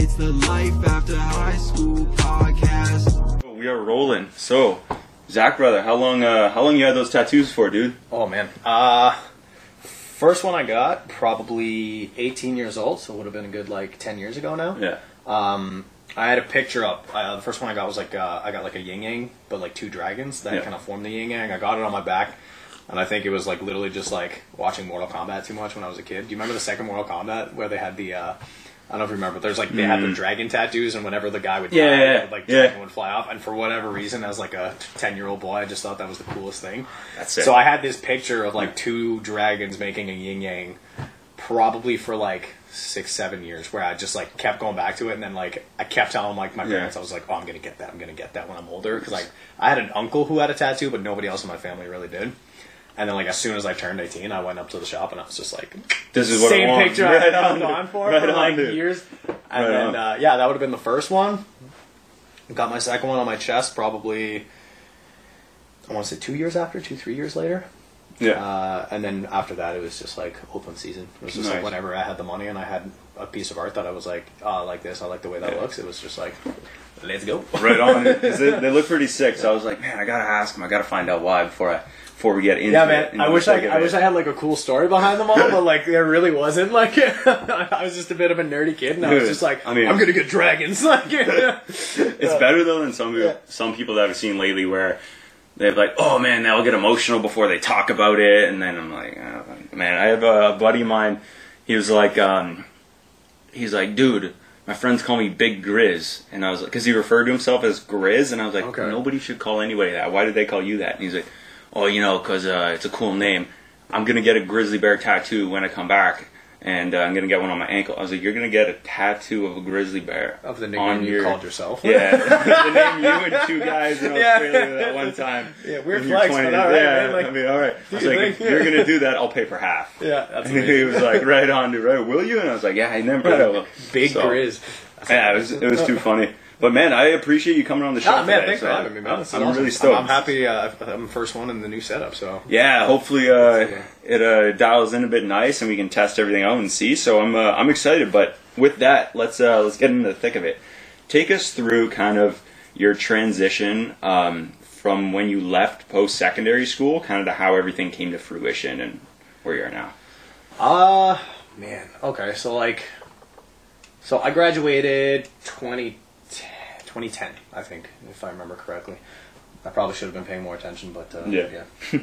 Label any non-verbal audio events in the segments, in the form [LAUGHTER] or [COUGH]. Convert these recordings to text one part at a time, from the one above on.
It's the Life After High School podcast. We are rolling. So, Zach, brother, how long? Uh, how long you had those tattoos for, dude? Oh man. Uh first one I got probably 18 years old, so it would have been a good like 10 years ago now. Yeah. Um I had a picture up. Uh, the first one I got was like uh, I got like a yin yang, but like two dragons that Yeah. kind of formed the yin yang. I got it on my back, and I think it was like literally just like watching Mortal Kombat too much when I was a kid. Do you remember the second Mortal Kombat where they had the? Uh, I don't know if you remember. But there's like they had the dragon tattoos, and whenever the guy would Mm. Yeah, die, yeah, would, like yeah. dragon would fly off. And for whatever reason, as like a ten year old boy, I just thought that was the coolest thing. That's it. So I had this picture of like two dragons making a yin yang, probably for like six, seven years, where I just like kept going back to it, and then like I kept telling like my Yeah. parents, I was like, oh, I'm gonna get that, I'm gonna get that when I'm older, because like I had an uncle who had a tattoo, but nobody else in my family really did. And then like as soon as I turned 18, I went up to the shop and I was just like, This is what same I want. picture Right I on, [LAUGHS] held on for right for on, like dude. years. And Right then uh, yeah, that would have been the first one. Got my second one on my chest probably. I want to say two years after, two three years later. Yeah. Uh, and then after that, it was just like open season. It was just Nice. like whenever I had the money and I had a piece of art that I was like, oh, I like this, I like the way that Yeah. looks. It was just like, let's go. right on. 'Cause [LAUGHS] they, they look pretty sick. So I was like, man, I gotta ask him. I gotta find out why before I before we get into Yeah, it. man. into I wish I, I wish I had like a cool story behind them all, but like there really wasn't. Like [LAUGHS] I was just a bit of a nerdy kid, and I was just like, I mean- I'm gonna get dragons. [LAUGHS] Like, [LAUGHS] It's better though than some people, some people that I've seen lately where they're like, oh man, they'll get emotional before they talk about it, and then I'm like, oh, man, I have a buddy of mine. He was like, um, he's like, dude. My friends call me Big Grizz, and I was like, because he referred to himself as Grizz, and I was like, Okay. nobody should call anybody that. Why did they call you that? And he's like, oh, you know, because uh, it's a cool name. I'm gonna get a grizzly bear tattoo when I come back, and uh, I'm gonna get one on my ankle. I was like, you're gonna get a tattoo of a grizzly bear of the nickname you your- called yourself. yeah, [LAUGHS] [LAUGHS] the name you and two guys in [LAUGHS] Yeah. Australia that one time. Yeah, weird flex, but 20s. all right, yeah, man, like, I mean, all right. I was like, think? if you're gonna do that, I'll pay for half. yeah, that's And he was like, right on, dude. Right, will you? And I was like, yeah, I never. Big So, grizz. Yeah, it was it was too funny. But man, I appreciate you coming on the show. Ah, man, today, thanks so for having me, man. I'm, awesome. really stoked. I'm, happy. Uh, I'm the first one in the new setup, so Yeah, hopefully uh, it uh, dials in a bit nice and we can test everything out and see. So I'm uh, I'm excited. But with that, let's uh, let's get into the thick of it. Take us through kind of your transition um, from when you left post secondary school, kind of to how everything came to fruition and where you are now. Uh, man. Okay, so like, so I graduated 20, 2010, I think, if I remember correctly. I probably should have been paying more attention, but uh, Yeah. [LAUGHS]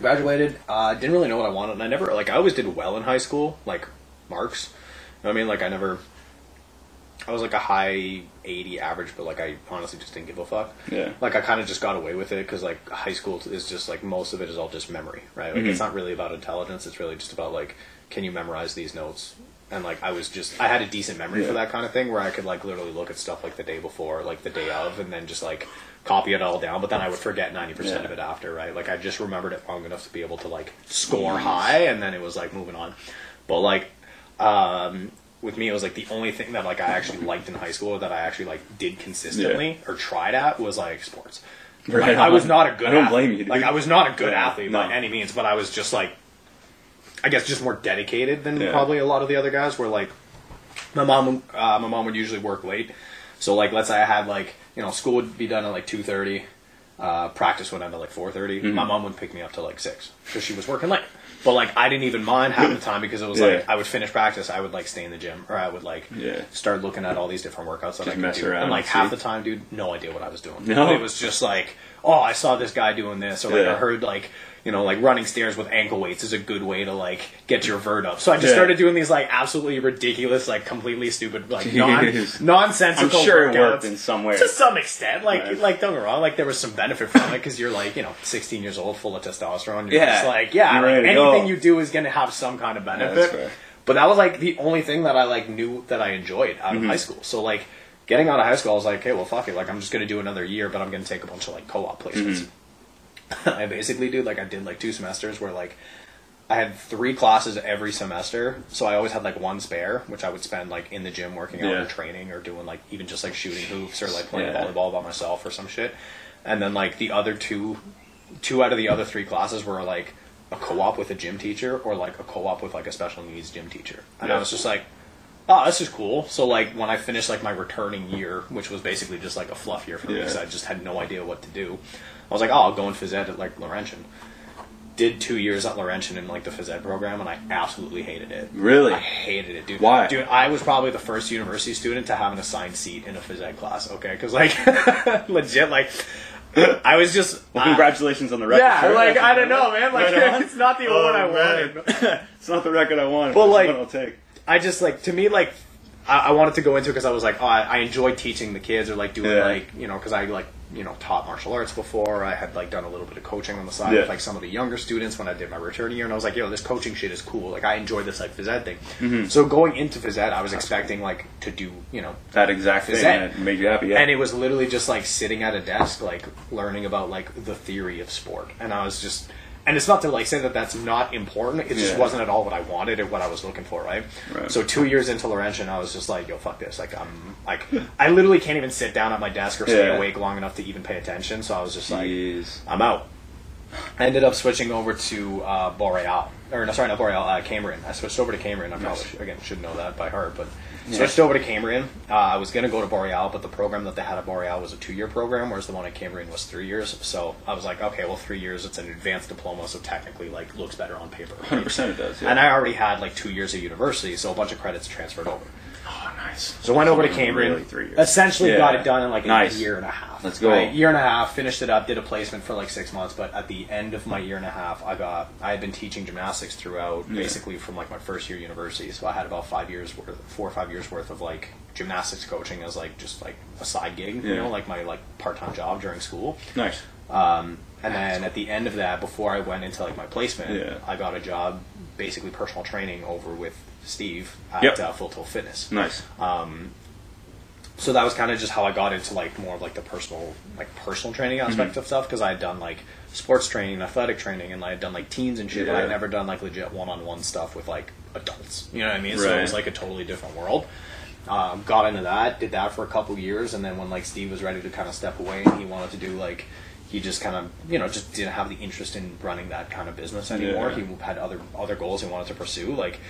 graduated. Uh, didn't really know what I wanted, and I never like. I always did well in high school, like marks. You know what I mean? Like I never. I was like a high 80 average, but like I honestly just didn't give a fuck. Yeah. Like I kind of just got away with it because like high school is just like most of it is all just memory, right? Like it's not really about intelligence. It's really just about like can you memorize these notes? And like I was just I had a decent memory Yeah. for that kind of thing where I could like literally look at stuff like the day before, like the day of, and then just like copy it all down. But then I would forget 90 percent Yeah. of it after, right? Like I just remembered it long enough to be able to like score high, and then it was like moving on. But like um, with me, it was like the only thing that like I actually liked in high school that I actually like did consistently or tried at was like sports. Right Like, I was not a good. I don't athlete. blame you, dude. Like I was not a good Yeah, athlete no. by any means, but I was just like, I guess, just more dedicated than Yeah. probably a lot of the other guys. Where like, my mom, uh, my mom would usually work late, so like, let's say I had like, you know, school would be done at like two thirty. Uh, practice would end at like four Mm-hmm. My mom would pick me up till like six because she was working late. But like I didn't even mind half the time because it was Yeah. like I would finish practice, I would like stay in the gym, or I would like Yeah. start looking at all these different workouts that Just I could mess do. around and like and half see. the time, dude, no idea what I was doing. No. it was just like, oh, I saw this guy doing this, or like Yeah. I heard like you know like running stairs with ankle weights is a good way to like get your vert up. So I just Yeah. started doing these like absolutely ridiculous, like completely stupid, like [LAUGHS] non Jeez. nonsensical. I'm sure it workouts. worked in some way. To some extent, like Right. like don't get me wrong, like there was some benefit from it because you're like you know 16 years old, full of testosterone. You're Yeah. just like yeah, You're like, ready to anything you do is going to have some kind of benefit. fair. But that was like the only thing that I like knew that I enjoyed out of Mm-hmm. high school. So like getting out of high school, I was like, hey, well, fuck it. Like I'm just gonna do another year, but I'm gonna take a bunch of like co-op placements. Mm-hmm. [LAUGHS] I basically did like I did like two semesters where like I had three classes every semester, so I always had like one spare, which I would spend like in the gym working out Yeah. or training or doing like even just like shooting hoops or like playing Yeah. volleyball by myself or some shit. And then like the other two, two out of the other three classes were like a co-op with a gym teacher or like a co-op with like a special needs gym teacher. And I was just like, oh, this is cool. So like when I finished like my returning year, which was basically just like a fluff year for me Yeah. because I just had no idea what to do. I was like, oh, I'll go in phys ed at like Laurentian. Did two years at Laurentian in like the phys ed program, and I absolutely hated it. Really? I hated it, dude. Why? Dude, I was probably the first university student to have an assigned seat in a phys ed class. Okay, because like [LAUGHS] legit, like I was just Well, congratulations on the record. yeah, sir. like I don't know, man. Like Right on. [LAUGHS] it's not the Oh, award I man. wanted. [LAUGHS] it's not the record I wanted. But like- what I'll take. I just like to me like I, I wanted to go into it because I was like oh I, I enjoy teaching the kids or like doing Yeah. like you know because I like you know taught martial arts before I had like done a little bit of coaching on the side Yeah. with like some of the younger students when I did my return year and I was like yo this coaching shit is cool like I enjoy this like phys ed thing Mm-hmm. so going into phys ed I was expecting like to do you know That exact thing Is that- made you happy. Yeah. and it was literally just like sitting at a desk like learning about like the theory of sport and I was just and it's not to like say that that's not important it just Yeah. wasn't at all what I wanted or what I was looking for right, Right. so two years into Laurentian I was just like yo fuck this like I'm like I literally can't even sit down at my desk or stay Yeah. awake long enough to even pay attention so I was just like Jeez. I'm out I ended up switching over to uh, Boreal or no sorry not Boreal uh, Cambrian I switched over to Cambrian. I probably Nice. should, again should know that by heart but Yeah. switched over to Cambrian. Uh, I was going to go to Boreal, but the program that they had at Boreal was a two-year program, whereas the one at Cambrian was three years. So I was like, okay, well, three years, it's an advanced diploma, so technically, like, looks better on paper. 100% it does. Yeah. And I already had like two years of university, so a bunch of credits transferred over. Oh, nice. So I went over to Cambrian. Really, three years. Essentially, Yeah. got it done in like Nice. a year and a half. Let's go. Right? Year and a half, finished it up, did a placement for like six months. But at the end of my year and a half, I got I had been teaching gymnastics throughout, Yeah. basically from like my first year university. So I had about five years worth, four or five years worth of like gymnastics coaching as like just like a side gig, yeah. you know, like my like part time job during school. Nice. Um, and then at the end of that, before I went into like my placement, Yeah. I got a job, basically personal training over with Steve at Yep. uh, Full Tilt Fitness Nice. so that was kind of just how I got into like more of like the personal like personal training aspect Mm-hmm. of stuff because I had done like sports training, athletic training, and I had done like teens and shit, but I'd never done like legit one on one stuff with like adults. You know what I mean? So it was like a totally different world. Um, got into that, did that for a couple years, and then when like Steve was ready to kind of step away and he wanted to do like he just kind of you know just didn't have the interest in running that kind of business anymore. Yeah. He had other other goals he wanted to pursue. Like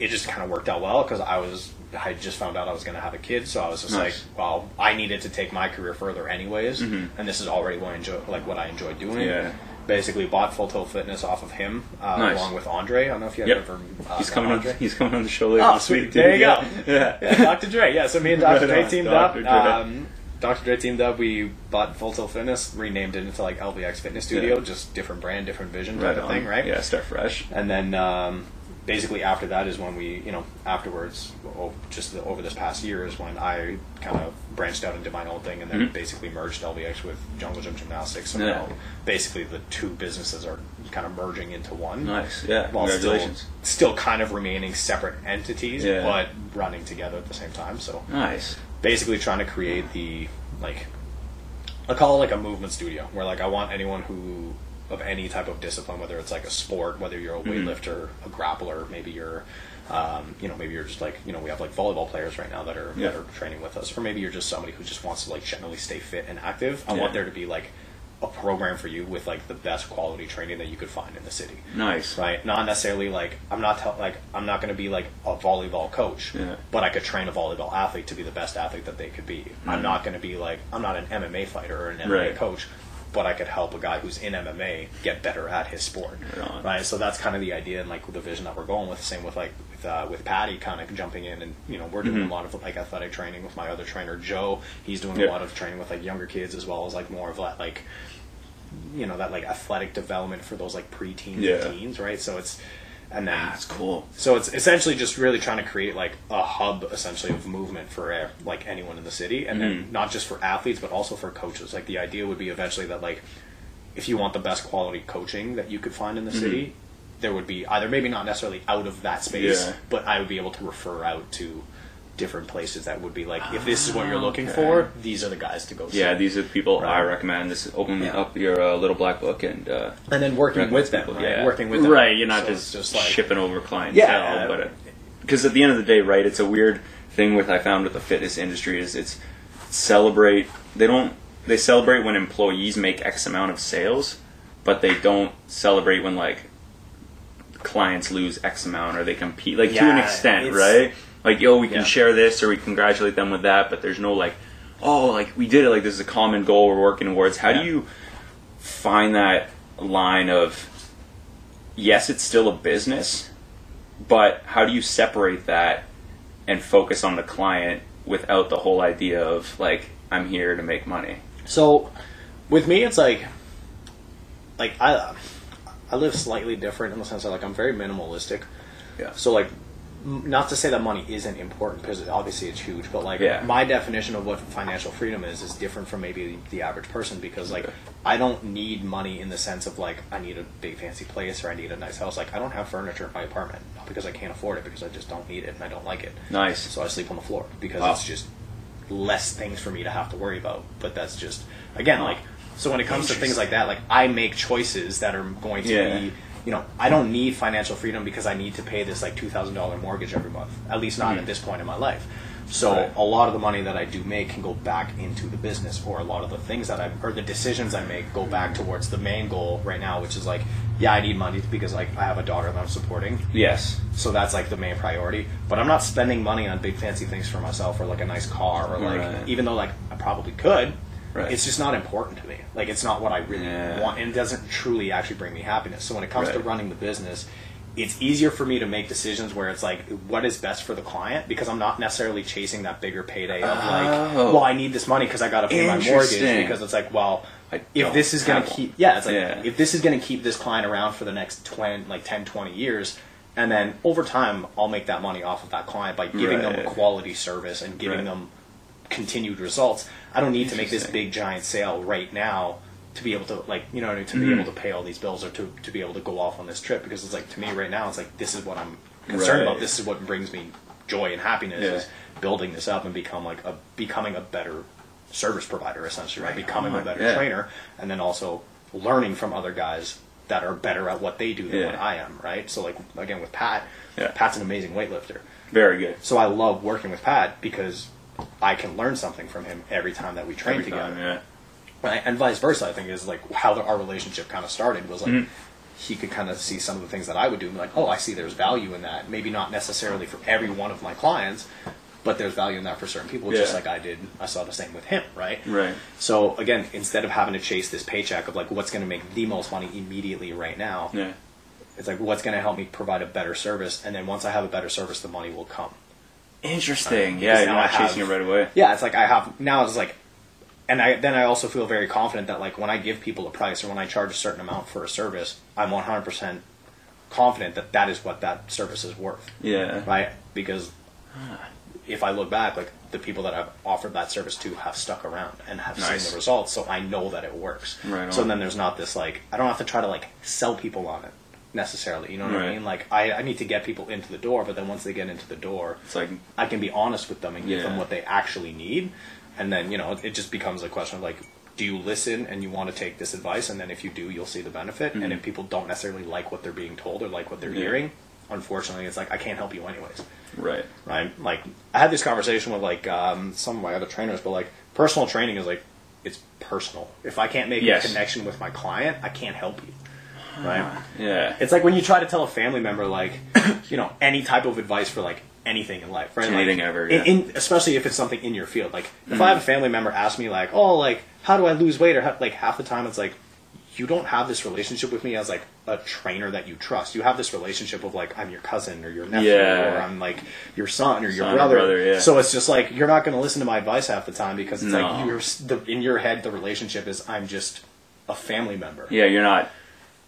it just kind of worked out well because I was I just found out I was going to have a kid, so I was just Nice. like, well, I needed to take my career further anyways, and this is already what I enjoy, like what I enjoy doing. Mm-hmm. Yeah. Basically, bought Full Tilt Fitness off of him uh, Nice. along with Andre. I don't know if you Yep. ever. Uh, He's coming on. He's coming on the show later Oh, this sweet. week. There you yeah. go. Yeah. Yeah, Dr. Dre. Yeah, so me and [LAUGHS] Dr. Dre teamed Dr. Up. Um, Dr. Dre teamed up. We bought Full Tilt Fitness, renamed it into like LVX Fitness Studio, Yeah. just different brand, different vision type Right of on. thing, right? Yeah. Start fresh. And then um, basically after that is when we, you know, afterwards, oh, just the, over this past year is when I kind of branched out and did my own thing, and then Mhm. basically merged LVX with Jungle Gym Gymnastics. So Yeah. now basically the two businesses are kind of merging into one. Nice. Yeah. While still, Congratulations. still kind of remaining separate entities, Yeah. but running together at the same time. So Nice. basically trying to create the like I call it like a movement studio where like I want anyone who of any type of discipline, whether it's like a sport, whether you're a Mm-hmm. weightlifter, a grappler, maybe you're um, you know, maybe you're just like you know, we have like volleyball players right now that are Yeah. that are training with us, or maybe you're just somebody who just wants to like generally stay fit and active. I Yeah. want there to be like a program for you with like the best quality training that you could find in the city Nice. right? Not necessarily like I'm not tell, like I'm not going to be like a volleyball coach, Yeah. but I could train a volleyball athlete to be the best athlete that they could be. I'm Mhm. not going to be like I'm not an MMA fighter or an MMA Right. coach, but I could help a guy who's in MMA get better at his sport, Right right? So that's kind of the idea and like the vision that we're going with. Same with like with, uh, with Patty, kind of jumping in and you know we're doing Mhm. a lot of like athletic training with my other trainer Joe. He's doing Yeah. a lot of training with like younger kids as well as like more of that like you know that like athletic development for those like preteens Yeah. and teens, right? So it's and then That's cool. so it's essentially just really trying to create like a hub essentially of movement for like anyone in the city, and then Mhm. not just for athletes but also for coaches. Like the idea would be eventually that like if you want the best quality coaching that you could find in the city, there would be either maybe not necessarily out of that space, Yeah. but I would be able to refer out to different places that would be like if this is what you're looking Okay. for, these are the guys to go see. Yeah, these are the people I recommend. This open Yeah. up your uh, little black book and uh, and then working with them, people. right? Yeah, Working with them, Right, you're not So just, just like shipping over clientele, Yeah. but because at the end of the day, right, it's a weird thing with I found with the fitness industry is it's celebrate. They don't. They celebrate when employees make X amount of sales, but they don't celebrate when like clients lose X amount or they compete like to an extent, right? Like, yo, we can Yeah. share this or we congratulate them with that, but there's no like, oh, like we did it. Like this is a common goal we're working towards. How Yeah. do you find that line of, yes, it's still a business, but how do you separate that and focus on the client without the whole idea of like, I'm here to make money? So, with me, it's like, like I, I live slightly different in the sense that like I'm very minimalistic. Yeah. So like, not to say that money isn't important because obviously it's huge, but like Yeah. my definition of what financial freedom is is different from maybe the average person because like. I don't need money in the sense of like I need a big fancy place or I need a nice house. Like I don't have furniture in my apartment not because I can't afford it because I just don't need it and I don't like it. Nice. So I sleep on the floor because Wow. it's just less things for me to have to worry about. But that's just again like so when it comes to things like that, like I make choices that are going to Yeah. be you know, I don't need financial freedom because I need to pay this like two thousand dollar mortgage every month. At least not at this point in my life. So Mm-hmm. Right. a lot of the money that I do make can go back into the business, or a lot of the things that I or the decisions I make go back towards the main goal right now, which is like, yeah, I need money because like I have a daughter that I'm supporting, Yes. so that's like the main priority. But I'm not spending money on big fancy things for myself or like a nice car or like Right. even though like I probably could. Right. It's just not important to me. Like it's not what I really Yeah. want and it doesn't truly actually bring me happiness. So when it comes to running the business, it's easier for me to make decisions where it's like what is best for the client because I'm not necessarily chasing that bigger payday of like, Oh. well, I need this money because I got to pay my mortgage because it's like, well, if this is going to keep yeah, it's like Yeah. if this is going to keep this client around for the next 20 like 10 20 years and then over time I'll make that money off of that client by giving them a quality service and giving Right. them continued results. I don't need to make this big giant sale right now to be able to like you know what I mean, to Mm-hmm. be able to pay all these bills or to, to be able to go off on this trip because it's like to me right now it's like this is what I'm concerned Right. about. This is what brings me joy and happiness Yeah. is building this up and become like a becoming a better service provider essentially, right? Becoming a better yeah. trainer and then also learning from other guys that are better at what they do than Yeah. what I am, right? So like again with Pat, Yeah. Pat's an amazing weightlifter. Very good. So I love working with Pat because I can learn something from him every time that we train Every together. time, yeah. And vice versa, I think is like how the, our relationship kind of started was like Mm-hmm. he could kind of see some of the things that I would do and be like, oh, I see there's value in that. Maybe not necessarily for every one of my clients, but there's value in that for certain people, just like I did. I saw the same with him, right? Right. So again, instead of having to chase this paycheck of like what's going to make the most money immediately right now, Yeah. it's like what's going to help me provide a better service, and then once I have a better service, the money will come. Interesting. Uh, Yeah, you're not chasing it right away. Yeah, it's like I have now. It's like, and I then I also feel very confident that like when I give people a price or when I charge a certain amount for a service, I'm 100 percent confident that that is what that service is worth, Yeah. right? Because if I look back, like the people that I've offered that service to have stuck around and have Nice. seen the results, so I know that it works. Right So then there's not this like I don't have to try to like sell people on it necessarily. You know what I Right. mean? Like I, I need to get people into the door, but then once they get into the door, It's like I can be honest with them and give them Yeah. what they actually need, and then you know it just becomes a question of like, do you listen and you want to take this advice, and then if you do, you'll see the benefit, and if people don't necessarily like what they're being told or like what they're Mm-hmm. Yeah. hearing, unfortunately, it's like I can't help you anyways, right. right? Like I had this conversation with like um, some of my other trainers, but like personal training is like it's personal. If I can't make Yes. a connection with my client, I can't help you, right? Yeah. It's like when you try to tell a family member, like, [COUGHS] you know, any type of advice for like anything in life, right? Anything Like, ever, yeah. Mm-hmm. in- especially if it's something in your field. Like, if I have a family member ask me, like, oh, like, how do I lose weight? Or how, like, half the time it's like, you don't have this relationship with me as like a trainer that you trust. You have this relationship of like I'm your cousin or your nephew Yeah. or I'm like your son or your Son or brother. brother, yeah. So it's just like you're not going to listen to my advice half the time because it's No. like you're the, in your head the relationship is I'm just a family member. Yeah, you're not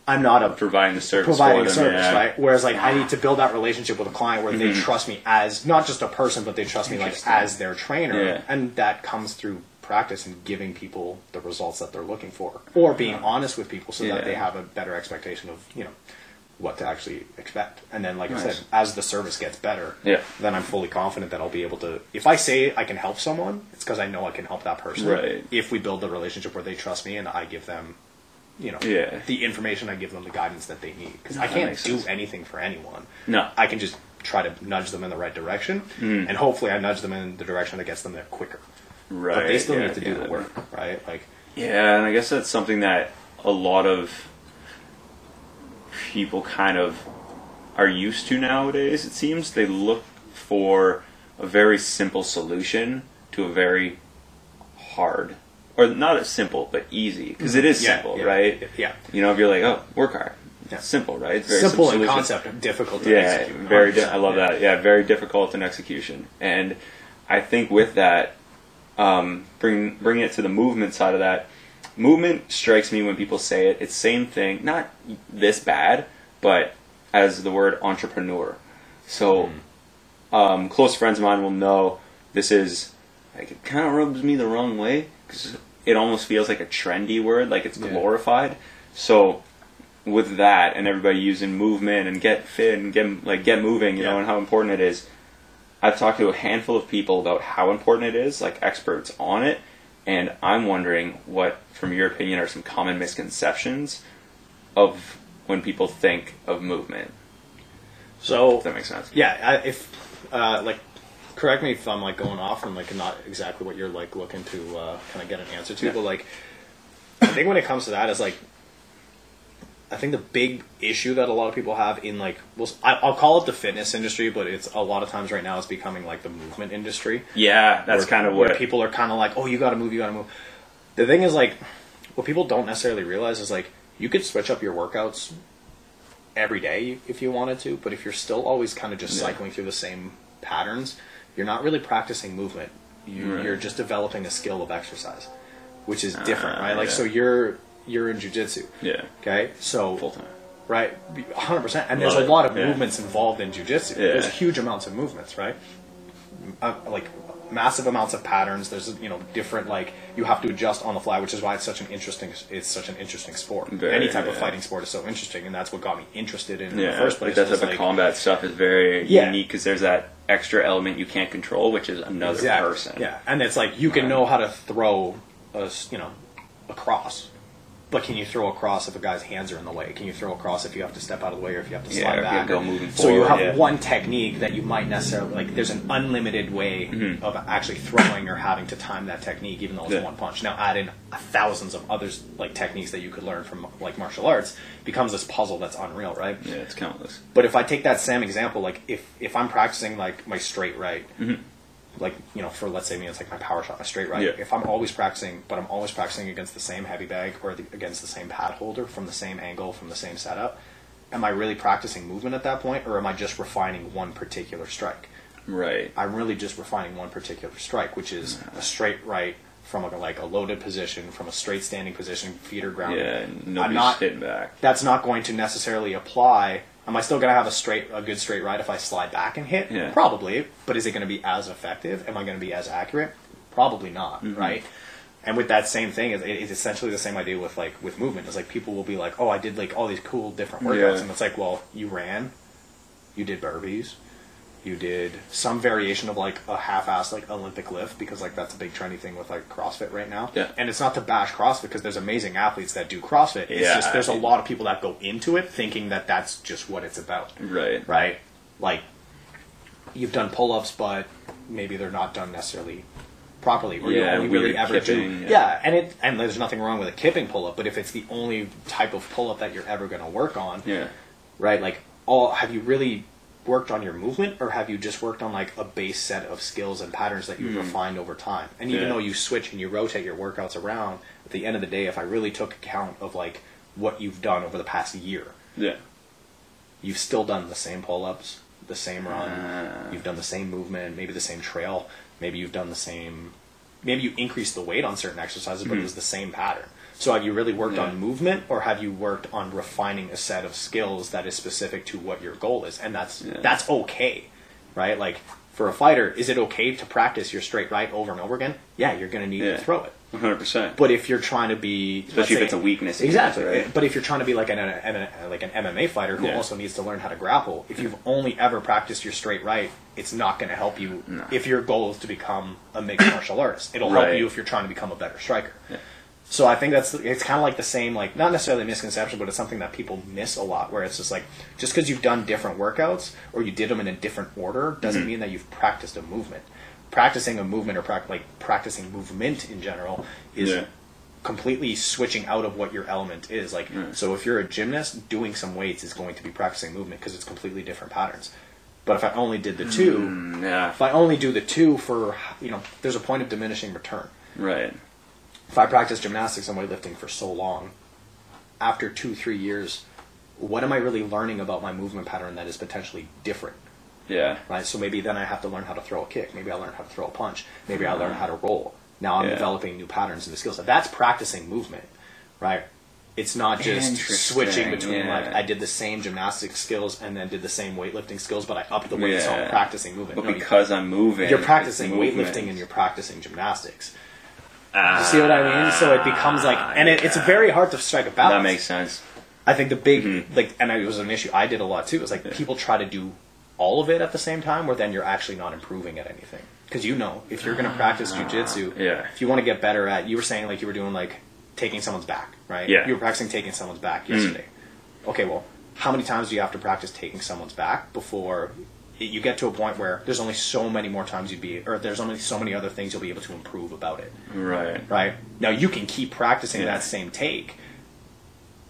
I'm not a providing the service providing a service, yeah. right? Whereas like I need to build that relationship with a client where they mm-hmm. trust me as not just a person, but they trust me like as their trainer, Yeah. and that comes through practice and giving people the results that they're looking for, or being honest with people so Yeah. that they have a better expectation of you know what to actually expect. And then, like I said, as the service gets better, Yeah. then I'm fully confident that I'll be able to. If I say I can help someone, it's because I know I can help that person. Right. If we build the relationship where they trust me and I give them. You know, Yeah. the information I give them, the guidance that they need, because I can't do sense. anything for anyone. No. I can just try to nudge them in the right direction, Mm. and hopefully I nudge them in the direction that gets them there quicker. Right. But they still yeah, need to do yeah. the work, right? Like, Yeah, and I guess that's something that a lot of people kind of are used to nowadays. It seems they look for a very simple solution to a very hard, or not as simple, but easy, because it is Yeah, simple, yeah, right? yeah. You know, if you're like, oh, work hard. Yeah. Simple, right? It's very Simple in concept, of difficult to Yeah, execute. very. Di- I love that. Yeah, very difficult in execution, and I think with that, um, bring bring it to the movement side of that. Movement strikes me when people say it. It's same thing, not this bad, but as the word entrepreneur. So, um, close friends of mine will know this is like it kind of rubs me the wrong way because it almost feels like a trendy word, like it's Yeah. glorified. So with that and everybody using movement and get fit and get like get moving, you know, and how important it is. I've talked to a handful of people about how important it is, like experts on it, and I'm wondering what, from your opinion, are some common misconceptions of when people think of movement. So If that makes sense. Yeah, I, if uh, like, correct me if I'm like going off and like not exactly what you're like looking to uh, kind of get an answer to, Yeah. but like, I think when it comes to that is like, I think the big issue that a lot of people have in like, well, I'll call it the fitness industry, but it's a lot of times right now it's becoming like the movement industry. Yeah, that's where- kind of where what people are kind of like, oh, you got to move, you got to move. The thing is, like, what people don't necessarily realize is like you could switch up your workouts every day if you wanted to, but if you're still always kind of just Yeah. cycling through the same patterns, you're not really practicing movement. You, Right. You're just developing a skill of exercise, which is different, Ah, right? Like, yeah. so you're you're in jujitsu, Yeah, okay? So full time. right? 100%. And there's a lot of yeah. movements involved in jujitsu. Yeah. There's huge amounts of movements, right? Uh, like massive amounts of patterns. There's you know different like you have to adjust on the fly, which is why it's such an interesting it's such an interesting sport. Very, Any type of fighting sport is so interesting, and that's what got me interested in, in the first place. like that type of like- combat stuff is very Yeah. unique because there's that extra element you can't control, which is another Exactly. person. Yeah, and it's like you can Right. know how to throw a you know a cross, but can you throw a cross if a guy's hands are in the way? Can you throw a cross if you have to step out of the way or if you have to slide if you back? have to go moving forward, so you have yeah. one technique that you might necessarily like. There's an unlimited way Mm-hmm. of actually throwing or having to time that technique, even though it's Yeah. one punch. Now add in thousands of others like techniques that you could learn from like martial arts becomes this puzzle that's unreal, right? Yeah, it's countless. But if I take that same example, like if if I'm practicing like my straight right, like you know, for let's say me, it's like my power shot, my straight right. Yeah. If I'm always practicing, but I'm always practicing against the same heavy bag or the, against the same pad holder from the same angle from the same setup, am I really practicing movement at that point, or am I just refining one particular strike? Right. I'm really just refining one particular strike, which is a straight right from a, like a loaded position, from a straight standing position, feet are grounded. Yeah, and I'm not hitting back. that's not going to necessarily apply. Am I still going to have a straight, a good straight right if I slide back and hit? Yeah. Probably, but is it going to be as effective? Am I going to be as accurate? Probably not, Mm-hmm. right? And with that same thing, it's essentially the same idea with like with movement. It's like people will be like, "Oh, I did like all these cool different workouts," Yeah. and it's like, "Well, you ran, you did burpees, you did some variation of like a half-assed like Olympic lift because like that's a big trendy thing with like CrossFit right now. Yeah. And it's not to bash CrossFit because there's amazing athletes that do CrossFit. It's Yeah, just there's I a lot of people that go into it thinking that that's just what it's about, Right. right? Like you've done pull-ups, but maybe they're not done necessarily properly, or Yeah, you only really ever kipping, do. yeah. Yeah. and it and there's nothing wrong with a kipping pull-up, but if it's the only type of pull-up that you're ever going to work on, Yeah. right? Like, all have you really worked on your movement, or have you just worked on like a base set of skills and patterns that you've refined over time? And even Hmm. Yeah. though you switch and you rotate your workouts around, at the end of the day, if I really took account of like what you've done over the past year, Yeah. you've still done the same pull-ups, the same run, Ah. you've done the same movement, maybe the same trail, maybe you've done the same, maybe you increased the weight on certain exercises, but it was the same pattern. So have you really worked Yeah. on movement, or have you worked on refining a set of skills that is specific to what your goal is? And that's Yeah. that's okay, right? Like for a fighter, is it okay to practice your straight right over and over again? Yeah, you're going to need Yeah. to throw it. 100%. But if you're trying to be, Especially if say- it's a weakness exactly. right? But if you're trying to be like an, an, like an MMA fighter who Yeah. also needs to learn how to grapple, if you've only ever practiced your straight right, it's not going to help you. No. If your goal is to become a mixed [COUGHS] martial artist, it'll help you if you're trying to become a better striker. Yeah. So I think that's it's kind of like the same, like not necessarily a misconception, but it's something that people miss a lot. Where it's just like just because you've done different workouts or you did them in a different order doesn't Mm-hmm. mean that you've practiced a movement. Practicing a movement or prac- like practicing movement in general is Yeah. completely switching out of what your element is. Like, so if you're a gymnast, doing some weights is going to be practicing movement because it's completely different patterns. But if I only did the two, Mm, yeah. if I only do the two for, you know, there's a point of diminishing return. Right. If I practice gymnastics and weightlifting for so long, after two, three years, what am I really learning about my movement pattern that is potentially different? Yeah. right? So maybe then I have to learn how to throw a kick. Maybe I learn how to throw a punch. Maybe I learn mm-hmm. how to roll. Now I'm Yeah. developing new patterns and the skills. That's practicing movement, right? It's not just switching between yeah. like I did the same gymnastic skills and then did the same weightlifting skills, but I upped the weight, so I'm Yeah. practicing movement. But No, you- because I'm moving, you're practicing weightlifting and you're practicing gymnastics. Ah, You see what I mean? So it becomes like, and it, it's very hard to strike a balance. That makes sense. I think the big Mhm. like, and it was an issue I did a lot too. It was like people try to do all of it at the same time, where then you're actually not improving at anything. Because you know, if you're going to practice jujitsu, Ah, Yeah. if you want to get better at, you were saying like you were doing like taking someone's back, right? Yeah. You were practicing taking someone's back yesterday. Okay, well, how many times do you have to practice taking someone's back before you get to a point where there's only so many more times you'd be, or there's only so many other things you'll be able to improve about it Right. right? Now you can keep practicing Yeah. that same take,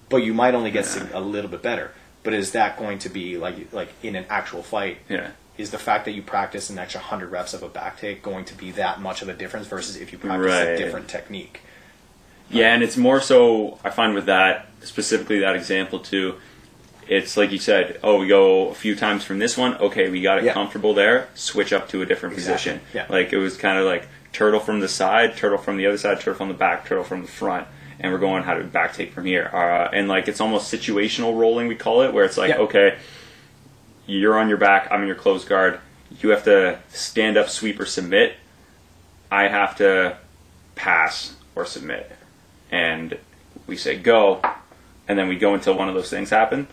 but you might only get Yeah. a little bit better. But is that going to be like like in an actual fight? Yeah. Is the fact that you practice an extra hundred reps of a back take going to be that much of a difference versus if you practice a different technique? Yeah, and it's more so I find with that specifically that example too. It's like you said, oh, we go a few times from this one. Okay, we got it Yeah. comfortable there. Switch up to a different Exactly, position. yeah. Like it was kind of like turtle from the side, turtle from the other side, turtle from the back, turtle from the front, and we're going how to back take from here. Uh, and like it's almost situational rolling, we call it, where it's like, Yeah. okay, you're on your back, I'm in your closed guard. You have to stand up, sweep, or submit. I have to pass or submit. And we say go, and then we go until one of those things happen,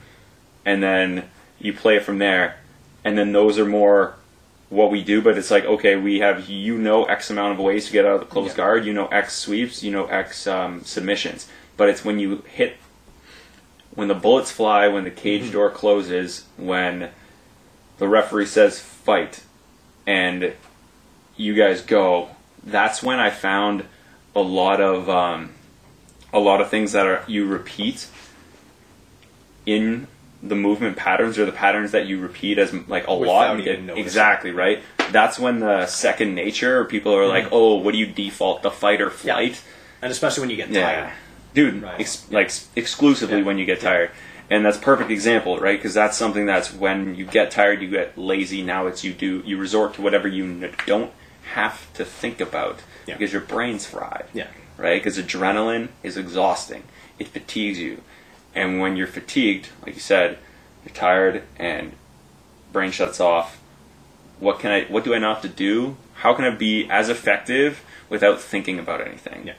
and then you play it from there. And then those are more what we do, but it's like, okay, we have, you know, X amount of ways to get out of the closed Yeah. guard, you know, X sweeps, you know, X um, submissions. But it's when you hit, when the bullets fly, when the cage door closes, when the referee says fight, and you guys go, that's when I found a lot of um, a lot of things that are you repeat in the movement patterns or the patterns that you repeat as like a lot Without and even noticing. exactly right that's when the second nature or people are like oh what do you default the fight or Mm-hmm. Yeah. flight And especially when you get yeah, tired. dude, Right. ex- like s- exclusively Yeah. when you get tired, and that's perfect example, right? Because that's something that's when you get tired, you get lazy. Now it's you do you resort to whatever you n- don't have to think about Yeah. because your brain's fried, Yeah. right? Because adrenaline is exhausting; it fatigues you, and when you're fatigued, like you said, you're tired and brain shuts off. What can I? What do I not have to do? How can I be as effective without thinking about anything? Yeah.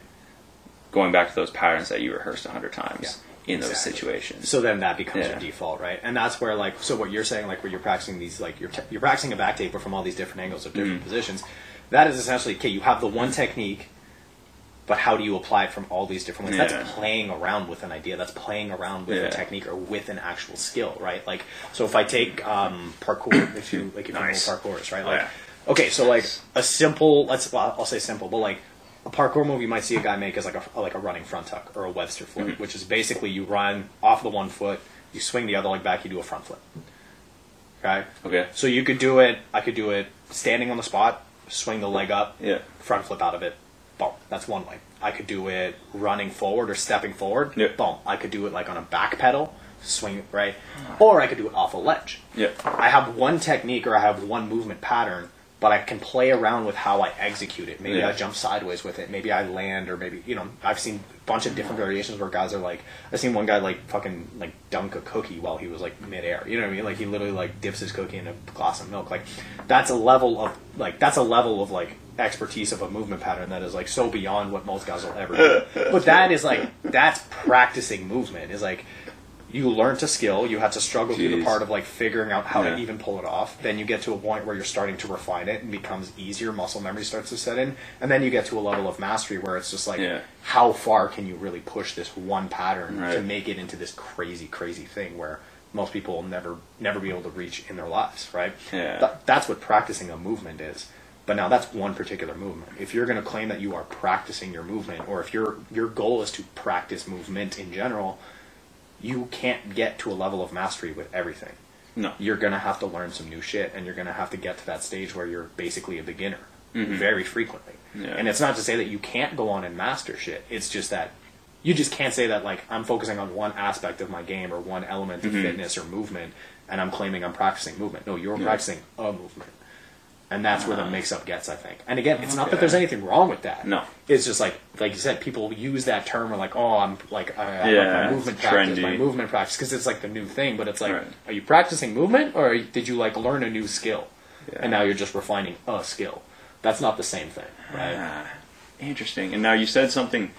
going back to those patterns that you rehearsed a hundred times in those exactly. situations. So then that becomes Yeah. your default, right? And that's where like so what you're saying like where you're practicing these like you're te- you're practicing a back taper from all these different angles of different Mm-hmm. positions. That is essentially okay. You have the one technique, but how do you apply it from all these different ways? Yeah. That's playing around with an idea. That's playing around with Yeah. a technique or with an actual skill, right? Like so if I take um, parkour, [COUGHS] if you like if Nice. you know parkour is right, Oh, like yeah. okay, so like a simple let's well, I'll say simple, but like a parkour move you might see a guy make is like a like a running front tuck or a Webster flip, Mm-hmm. which is basically you run off the one foot, you swing the other leg back, you do a front flip. Okay? Okay. So you could do it I could do it standing on the spot, swing the leg up, Yeah. front flip out of it. Boom. That's one way. I could do it running forward or stepping forward. Yeah. Boom. I could do it like on a back pedal, swing it right. Or I could do it off a ledge. Yeah. I have one technique or I have one movement pattern, but I can play around with how I execute it. Maybe Yeah. I jump sideways with it. Maybe I land, or maybe you know I've seen a bunch of different variations where guys are like I've seen one guy like fucking like dunk a cookie while he was like midair. You know what I mean? Like he literally like dips his cookie in a glass of milk. Like that's a level of like that's a level of like expertise of a movement pattern that is like so beyond what most guys will ever do. but that is like that's practicing movement. Is like you learn to skill. You have to struggle through the part of like figuring out how Yeah. to even pull it off. Then you get to a point where you're starting to refine it and becomes easier. Muscle memory starts to set in, and then you get to a level of mastery where it's just like, Yeah. how far can you really push this one pattern to make it into this crazy, crazy thing where most people will never, never be able to reach in their lives, right? Yeah. Th- that's what practicing a movement is. But now that's one particular movement. If you're going to claim that you are practicing your movement, or if your your goal is to practice movement in general, you can't get to a level of mastery with everything. No. You're gonna have to learn some new shit, and you're gonna have to get to that stage where you're basically a beginner mm-hmm. very frequently. Yeah. And it's not to say that you can't go on and master shit. It's just that you just can't say that like I'm focusing on one aspect of my game or one element of mm-hmm. fitness or movement, and I'm claiming I'm practicing movement. No, you're Yeah. practicing a movement. And that's where the mix-up gets, I think. And again, it's not that Okay. there's anything wrong with that. No. it's just like, like you said, people use that term or like, oh, I'm like, I, I Yeah, like my movement it's practice, my trendy. movement practice, because it's like the new thing. But it's like, Right. are you practicing movement or are you- did you like learn a new skill, and now you're just refining a skill? That's not the same thing, right? Ah, interesting. And now you said something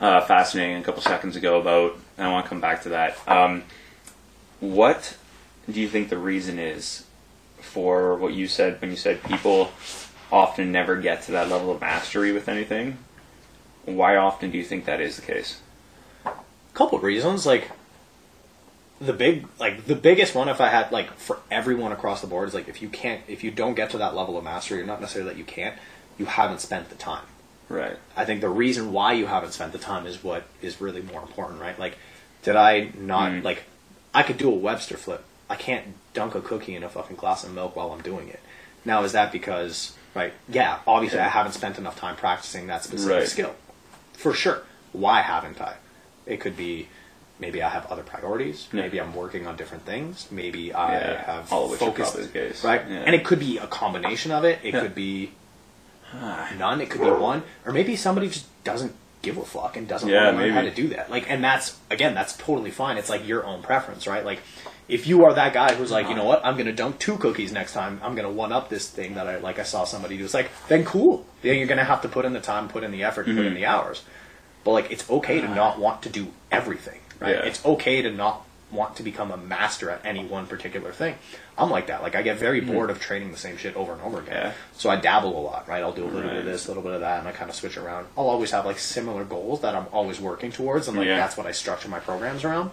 uh, fascinating a couple seconds ago about, and I want to come back to that. Um, what do you think the reason is for what you said when you said people often never get to that level of mastery with anything? Why often do you think that is the case? A couple reasons like the big like the biggest one if i had like for everyone across the board is like if you can't if you don't get to that level of mastery you're not necessarily that you can't you haven't spent the time Right. i think the reason why you haven't spent the time is what is really more important right like did i not Mm. like i could do a webster flip i can't dunk a cookie in a fucking glass of milk while i'm doing it now is that because right yeah obviously i haven't spent enough time practicing that specific Right. skill for sure why haven't i it could be maybe I have other priorities. Yeah. Maybe I'm working on different things. Maybe I Yeah, have all of which are focused, probably the case. right? Yeah. And it could be a combination of it. It Yeah. could be Ah, none. It could be one, or maybe somebody just doesn't give a fuck and doesn't Yeah, want to learn how to do that. Like, and that's again, that's totally fine. It's like your own preference, right? Like, if you are that guy who's like, you know what, I'm gonna dunk two cookies next time. I'm gonna one up this thing that I like. I saw somebody do. It's like, then cool. Then you're gonna have to put in the time, put in the effort, put Mm-hmm. in the hours. But like, it's okay to not want to do everything, right? Yeah. It's okay to not want to become a master at any one particular thing. I'm like that. Like, I get very bored of training the same shit over and over again. Mm-hmm. Yeah. So I dabble a lot, right? I'll do a little bit of this, a little bit of that, and I kind of switch around. I'll always have like similar goals that I'm always working towards, and like Yeah. that's what I structure my programs around.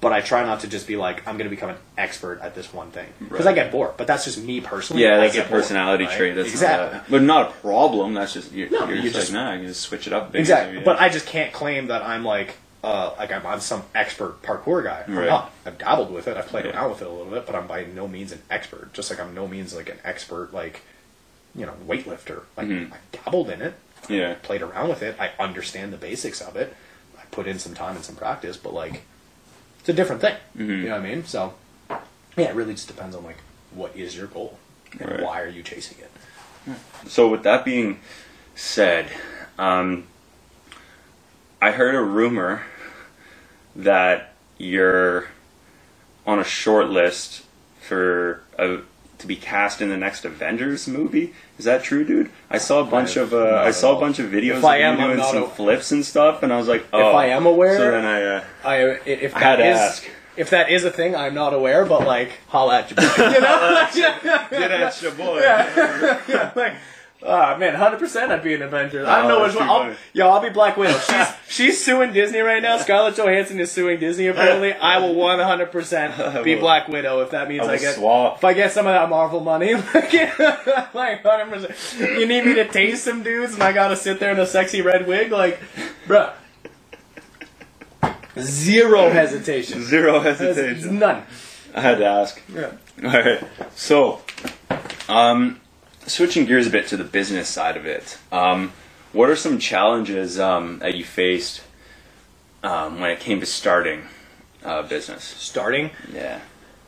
But I try not to just be like I'm going to become an expert at this one thing because I get bored. But that's just me personally. Yeah, that's a bored, personality right? trait. That's exactly. not a, but not a problem. That's just you're, No, you're you just, just- like nah. You just switch it up. bit. Exactly. Yeah. But I just can't claim that I'm like uh, like I'm, I'm some expert parkour guy. I'm Right. not. I've dabbled with it. I've played Yeah. around with it a little bit, but I'm by no means an expert. Just like I'm no means like an expert like you know weightlifter. Like Mhm. I dabbled in it. yeah. played around with it. I understand the basics of it. I put in some time and some practice, but like, it's a different thing. Mhm. You know what I mean? So, yeah, it really just depends on like what is your goal and Right. why are you chasing it. So with that being said, um, I heard a rumor that you're on a short list for a, to be cast in the next Avengers movie. Is that true, dude? I saw a bunch I- of uh, I saw a bunch of videos If I of am, you doing some a- flips and stuff, and I was like, oh. If I am aware- so then I uh, I if I had to is ask. if that is a thing, I'm not aware. But like, holla at you, [LAUGHS] you know? [LAUGHS] get at your boy. [LAUGHS] like, ah man, hundred percent, I'd be an Avenger. I don't know which one. I'll, yo, I'll be Black Widow. [LAUGHS] She's she's suing Disney right now. Scarlett Johansson is suing Disney. Apparently, I will one hundred percent [LAUGHS] be Black Widow if that means I I, get swap. if I get some of that Marvel money. [LAUGHS] like hundred percent. You need me to taste some dudes, and I gotta sit there in a sexy red wig, like, bruh. Zero hesitation. Zero hesitation. None. I had to ask. Yeah. All right. So, um, switching gears a bit to the business side of it, um, what are some challenges um, that you faced um, when it came to starting a business? Starting. Yeah,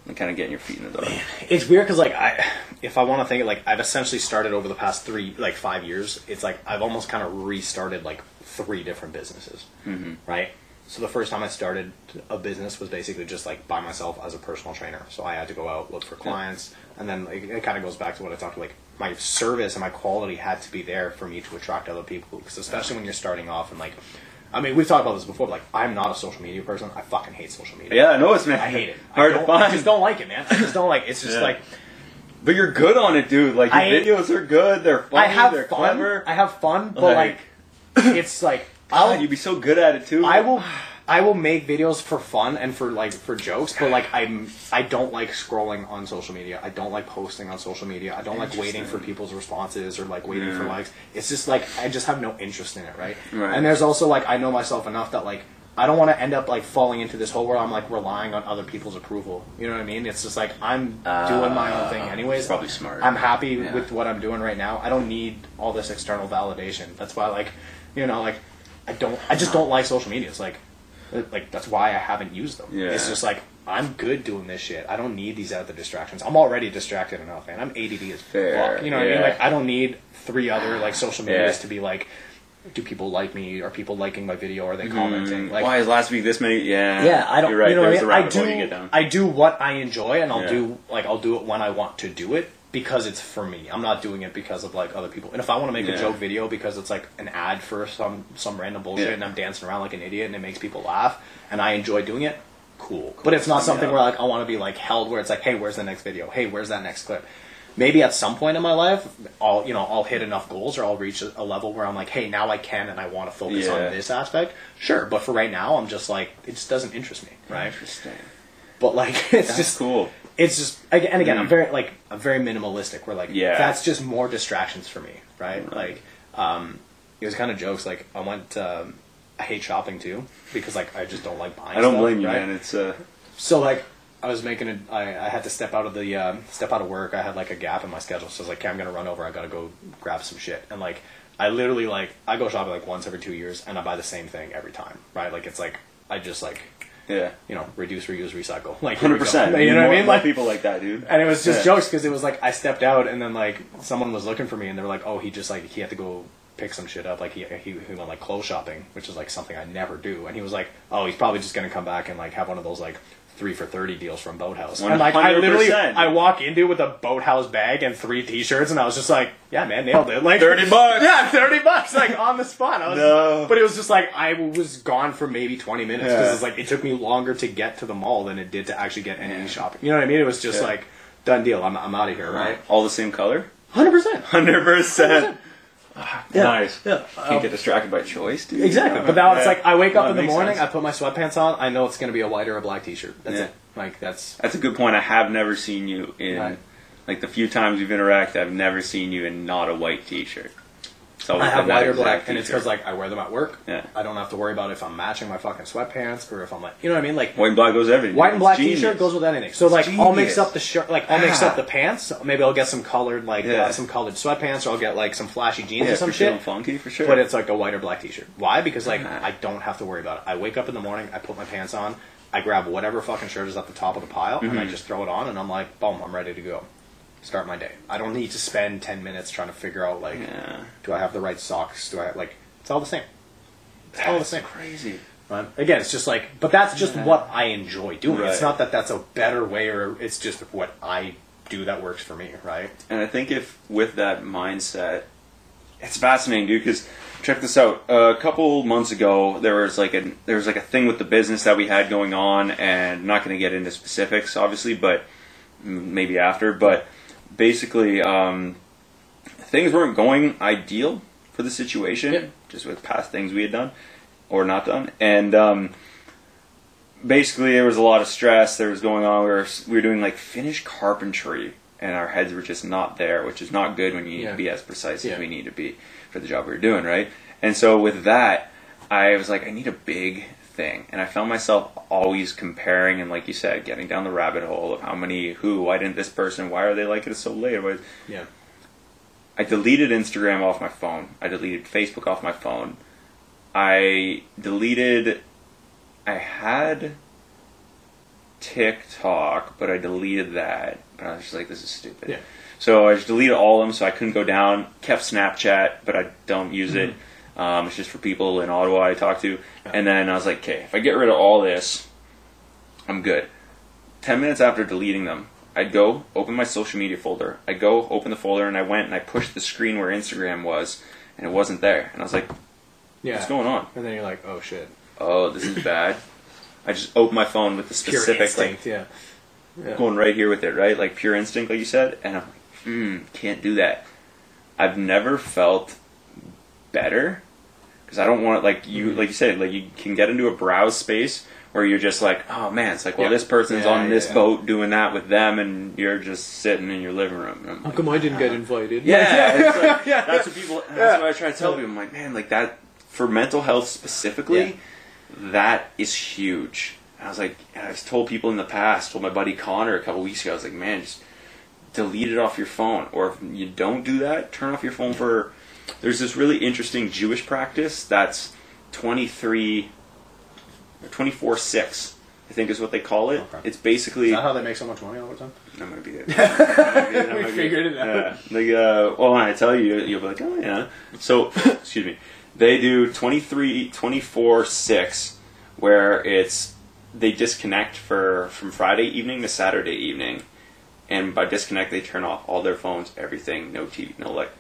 and kind of getting your feet in the door. It's weird because like I, if I want to think like I've essentially started over the past three, like five years. It's like I've almost kind of restarted like three different businesses, mm-hmm. right? So the first time I started a business was basically just like by myself as a personal trainer. So I had to go out look for clients, and then like, it kind of goes back to what I talked about like my service and my quality had to be there for me to attract other people. Because especially when you're starting off and like. I mean, we've talked about this before. But like, I'm not a social media person. I fucking hate social media. Yeah, I know it's man. I hate it. [LAUGHS] Hard I to don't- I find. just don't like it, man. I just don't like. It. It's just Yeah. like But you're good on it, dude. Like your I- videos are good. They're funny. I have they're fun. clever. I have fun, but Like- like, it's like God, I'll you'd be so good at it too. I will I will make videos for fun and for like for jokes, but like I'm I don't like scrolling on social media. I don't like posting on social media. I don't like waiting for people's responses or like waiting for likes. It's just like I just have no interest in it, right? Right. And there's also like I know myself enough that like I don't want to end up like falling into this hole where I'm like relying on other people's approval. You know what I mean? It's just like I'm doing my own thing ah, anyways. Probably smart. I'm happy Yeah. with what I'm doing right now. I don't need all this external validation. That's why like, you know, like I don't I just don't like social media. It's like Uh, like that's why I haven't used them. Yeah. It's just like I'm good doing this shit. I don't need these other distractions. I'm already distracted enough, man. I'm ADD as Fair, fuck. You know what I mean? Like I don't need three other like social medias Yeah. to be like, do people like me? Are people liking my video? Are they hmm. commenting? Like Why is last week this many? Yeah, yeah, I don't. You're right. You know There's what I mean? I do. get down. I do what I enjoy, and I'll Yeah. do like I'll do it when I want to do it because it's for me. I'm not doing it because of like other people. And if I want to make Yeah. a joke video because it's like an ad for some some random bullshit, Yeah. and I'm dancing around like an idiot, and it makes people laugh, and I enjoy doing it, cool. But it's not something Yeah. where like I want to be like held where it's like, hey, where's the next video? Hey, where's that next clip? Maybe at some point in my life, I'll you know I'll hit enough goals or I'll reach a, a level where I'm like, hey, now I can and I want to focus on this aspect. Sure, but for right now, I'm just like it just doesn't interest me, right? Interesting. But like [LAUGHS] it's That's just cool. It's just and again i'm Mm. very like i'm very minimalistic where like Yeah. that's just more distractions for me right like um it was kind of jokes like i went um i hate shopping too because like i just don't like buying I don't stuff, blame you, right? man. It's uh, so like i was making a I, I had to step out of the um, step out of work i had like a gap in my schedule so i was like okay, i'm gonna run over i gotta go grab some shit and like i literally like i go shopping like once every two years and i buy the same thing every time right like it's like i just like yeah, you know reduce reuse recycle [LAUGHS] like 100%. you know what i mean like people like that, dude. and it was just Yeah. jokes because it was like I stepped out and then like someone was looking for me and they were like, oh, he just like he had to go pick some shit up. Like he he, he went like clothes shopping, which is like something I never do. And he was like, oh, he's probably just gonna come back and like have one of those like three for thirty deals from Boathouse. And like I literally I walk into it with a Boathouse bag and three T-shirts and I was just like, yeah, man, nailed it. Like 30 bucks. Yeah, thirty bucks like on the spot. I was, No. but it was just like I was gone for maybe twenty minutes because Yeah. it's like it took me longer to get to the mall than it did to actually get any shopping. You know what I mean? It was just Yeah. like done deal. I'm I'm out of here, right? All the same color. Hundred percent. Hundred percent. Ah, yeah. Nice. Yeah. Can't um, get distracted by choice, dude. Exactly. But now it's like I wake up in the morning. I put my sweatpants on, I know it's going to be a white or a black T-shirt. That's Yeah. it. Like that's That's a good point. I have never seen you in Right. like the few times we've interacted. I've never seen you in not a white T-shirt. It's I have white or black, and it's because like I wear them at work. Yeah. I don't have to worry about if I'm matching my fucking sweatpants or if I'm like, you know what I mean? Like white and black goes everything. white and black It's genius. T-shirt goes with anything. So like I'll mix genius. up the shirt, like I'll mix Ah. up the pants. Maybe I'll get some colored like Yeah. uh, some colored sweatpants, or I'll get like some flashy jeans Yeah, or some you're shit. funky for sure. But it's like a white or black T-shirt. Why? Because like Ah. I don't have to worry about it. I wake up in the morning, I put my pants on, I grab whatever fucking shirt is at the top of the pile, and Mm-hmm. I just throw it on, and I'm like, boom, I'm ready to go. Start my day. I don't need to spend ten minutes trying to figure out like, yeah, do I have the right socks? Do I like? It's all the same. It's all the same. crazy. Right? Again, it's just like, but that's just what I enjoy doing. It's not that that's a better way, or it's just what I do that works for me, right? And I think if with that mindset, it's fascinating, dude. Because check this out. a couple months ago, there was like a there was like a thing with the business that we had going on, and I'm not going to get into specifics, obviously, but maybe after. But basically, um, things weren't going ideal for the situation, Yeah. just with past things we had done or not done, and. Um, basically there was a lot of stress that was going on. We were we were doing like finished carpentry, and our heads were just not there, which is not good when you need Yeah. to be as precise Yeah. as we need to be for the job we were doing, right? And so with that, I was like, I need a big thing, and I found myself always comparing and, like you said, getting down the rabbit hole of how many, who, why didn't this person, why are they like it so late? Why- Yeah. I deleted Instagram off my phone. I deleted Facebook off my phone. I deleted. I had TikTok, but I deleted that. But I was just like, this is stupid. Yeah. So I just deleted all of them, so I couldn't go down. Kept Snapchat, but I don't use it. Mm-hmm. Um, it's just for people in Ottawa I talk to. And then I was like, okay, if I get rid of all this, I'm good. Ten minutes after deleting them, I'd go open my social media folder. I'd go open the folder, and I went and I pushed the screen where Instagram was, and it wasn't there. And I was like, Yeah. what's going on? And then you're like, oh shit. Oh, this is bad. [CLEARS THROAT] I just opened my phone with the specific, like, yeah. Yeah. going right here with it, right? Like pure instinct, like you said. And I'm like, hmm, can't do that. I've never felt better because I don't want like you, mm-hmm. like you said, like you can get into a browse space where you're just like, oh man, it's like, well, this person's Yeah, on this yeah. boat doing that with them, and you're just sitting in your living room. And I'm like, come I didn't get ah. invited? yeah, like, [LAUGHS] Yeah. that's what people. That's what I try to tell people. I'm like, man, like that for mental health specifically. That is huge. I was like, I've told people in the past, told my buddy Connor a couple weeks ago, I was like, man, just delete it off your phone. Or if you don't do that, turn off your phone for. There's this really interesting Jewish practice that's 23, 24 6, I think is what they call it. Okay. It's basically. Is that how they make so much money all the time? That might be it. [LAUGHS] Might be- that We might be figured it out. Yeah. Like, uh, well, when I tell you, you'll be like, oh, yeah. So, [LAUGHS] excuse me. They do 23, 24, 6, where it's, they disconnect for, from Friday evening to Saturday evening. And by disconnect, they turn off all their phones, everything, no TV, no, like,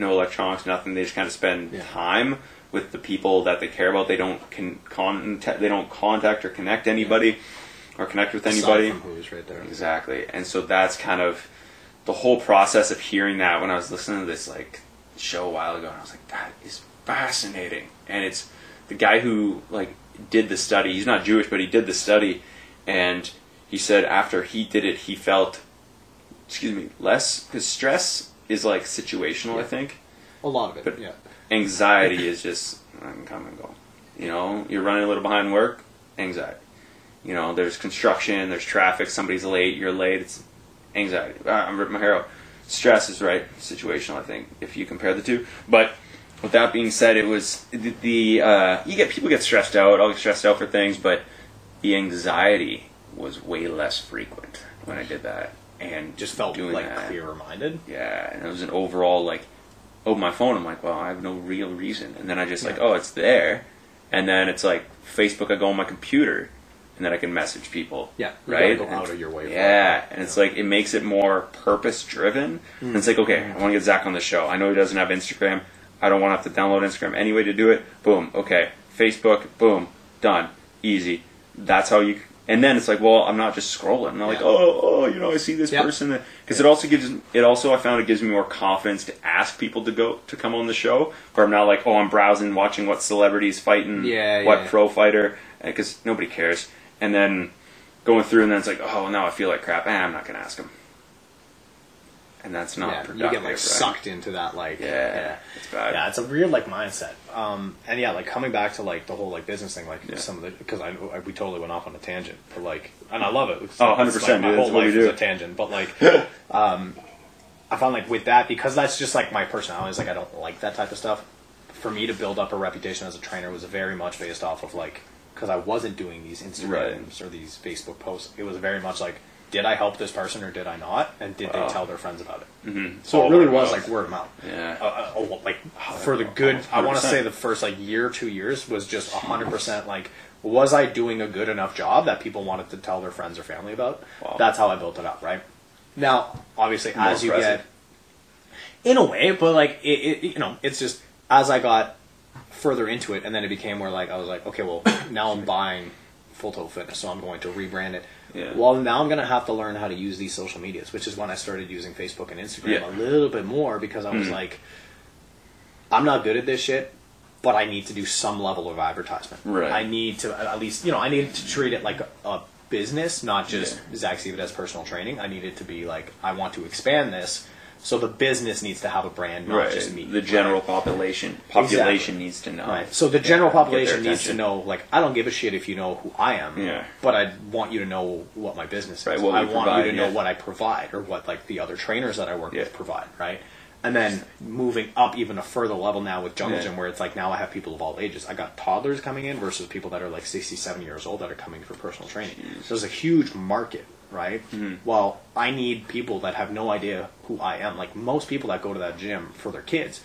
no electronics, nothing. They just kind of spend Yeah. time with the people that they care about. They don't can contact, they don't contact or connect anybody or connect with anybody. Who's right there. Exactly. And so that's kind of the whole process of hearing that when I was listening to this like show a while ago and I was like, that is fascinating. And it's the guy who like did the study, he's not Jewish, but he did the study and he said after he did it he felt excuse me, less because stress is like situational, I think. A lot of it. But- yeah. Anxiety [LAUGHS] is just I can come and go. You know, you're running a little behind work, anxiety. You know, there's construction, there's traffic, somebody's late, you're late, it's anxiety. I'm ripping my hair out. Stress is right, situational, I think, if you compare the two. But with that being said, it was the, the uh, you get people get stressed out. I'll get stressed out for things, but the anxiety was way less frequent when I did that, and Just felt doing like that. clearer minded. Yeah, and it was an overall like, open my phone. I'm like, well, I have no real reason, and then I just like, Yeah. oh, it's there, and then it's like Facebook. I go on my computer, and then I can message people. Yeah, you right. go And- out of your way for Yeah, and it's like it makes it more purpose driven. Hmm. And it's like, okay, I want to get Zach on the show. I know he doesn't have Instagram. I don't want to have to download Instagram anyway to do it. Boom. Okay. Facebook. Boom. Done. Easy. That's how you. And then it's like, well, I'm not just scrolling. I'm not like, oh, oh, you know, I see this Yeah. person because it also gives it also I found it gives me more confidence to ask people to go to come on the show. Where I'm not like, oh, I'm browsing, watching what celebrities fighting, Yeah, what yeah. pro fighter, because nobody cares. And then going through, and then it's like, oh, now I feel like crap. Eh, I'm not gonna ask him. And that's not yeah, productive. you get like right? sucked into that like Yeah, it's bad. Yeah, it's a weird like mindset. Um, and yeah, like coming back to like the whole like business thing, like Yeah. some of the because I, I we totally went off on a tangent, but like, and I love it. It's- Oh, 100%, like, my dude, whole that's what we life do. is a tangent, but like, [LAUGHS] um, I found like with that because that's just like my personality. Is like I don't like that type of stuff. For me to build up a reputation as a trainer was very much based off of like because I wasn't doing these Instagrams or these Facebook posts. It was very much like. Did I help this person or did I not? And did Wow. they tell their friends about it? Mhm. So All it really was mouth. like word of mouth Yeah. uh, uh, oh, like for the good. I want to say the first like year, two years was just hundred percent like. Was I doing a good enough job that people wanted to tell their friends or family about? Wow. That's how I built it up, right? Now, obviously, More as you impressive. get, in a way, but like it, it, you know, it's just as I got further into it, and then it became where like I was like, okay, well, now I'm buying Full Total Fitness, so I'm going to rebrand it. Yeah. Well, now I'm going to have to learn how to use these social medias, which is when I started using Facebook and Instagram Yeah. a little bit more because I was Mhm. like, I'm not good at this shit, but I need to do some level of advertisement. Right. I need to at least, you know, I need to treat it like a, a business, not just Yeah. Zach Sievert as personal training. I need it to be like, I want to expand this, so the business needs to have a brand, not right. just me. The general right? population population Exactly. needs to know. Right. So the general Yeah, population needs to know, like, I don't give a shit if you know who I am. Yeah. But I want you to know what my business is. Right, I want provide, you to know yeah. what I provide or what like the other trainers that I work Yeah. with provide. Right. And then moving up even a further level now with Jungle. Gym, where it's like now I have people of all ages. I got toddlers coming in versus people that are like 67 years old that are coming for personal training. Jeez. There's a huge market, right? Mhm. Well, I need people that have no idea who I am. Like most people that go to that gym for their kids,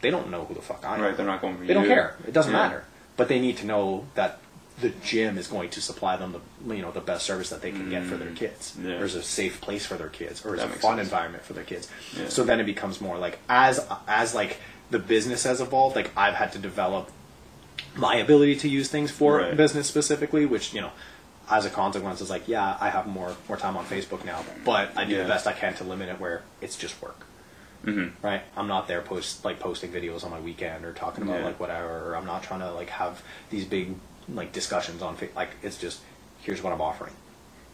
they don't know who the fuck I am. Right. They're not going for They you. don't care. It doesn't Yeah. matter. But they need to know that the gym is going to supply them the you know the best service that they can get for their kids. Mm. Yeah. Or is a safe place for their kids, or is a fun sense. environment for their kids. Yeah. So then it becomes more like as as like the business has evolved, like I've had to develop my ability to use things for Right. business specifically, which you know. As a consequence, is like, yeah, I have more more time on Facebook now, but I do Yeah. the best I can to limit it where it's just work Mhm. right? I'm not there post like posting videos on my weekend or talking about Yeah. like whatever. Or I'm not trying to like have these big like discussions on fa- like it's just here's what I'm offering.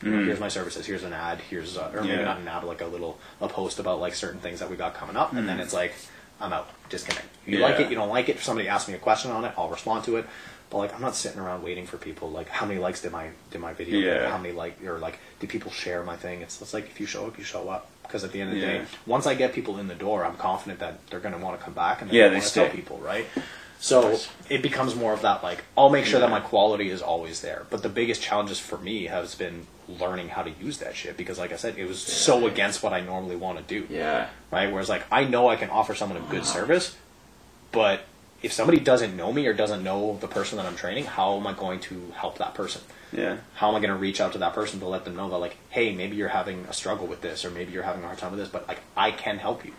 Mhm. Here's my services. Here's an ad. Here's uh, or maybe Yeah. not an ad, like a little a post about like certain things that we got coming up, and then Mhm. it's like I'm out. Disconnect. You Yeah. like it, you don't like it. If somebody asks me a question on it, I'll respond to it. But like, I'm not sitting around waiting for people. Like, how many likes did my did my video? get? Yeah. How many like or like did people share my thing? It's it's like if you show up, you show up. Because at the end of the Yeah. day, once I get people in the door, I'm confident that they're going to want to come back and Yeah, they're they tell people, right? So it becomes more of that like I'll make sure that my quality is always there. But the biggest challenges for me has been learning how to use that shit because like I said, it was so against what I normally want to do. Yeah. Right? Whereas like I know I can offer someone a good service, but if somebody doesn't know me or doesn't know the person that I'm training, how am I going to help that person? Yeah. How am I going to reach out to that person to let them know that like, hey, maybe you're having a struggle with this or maybe you're having a hard time with this, but like I can help you.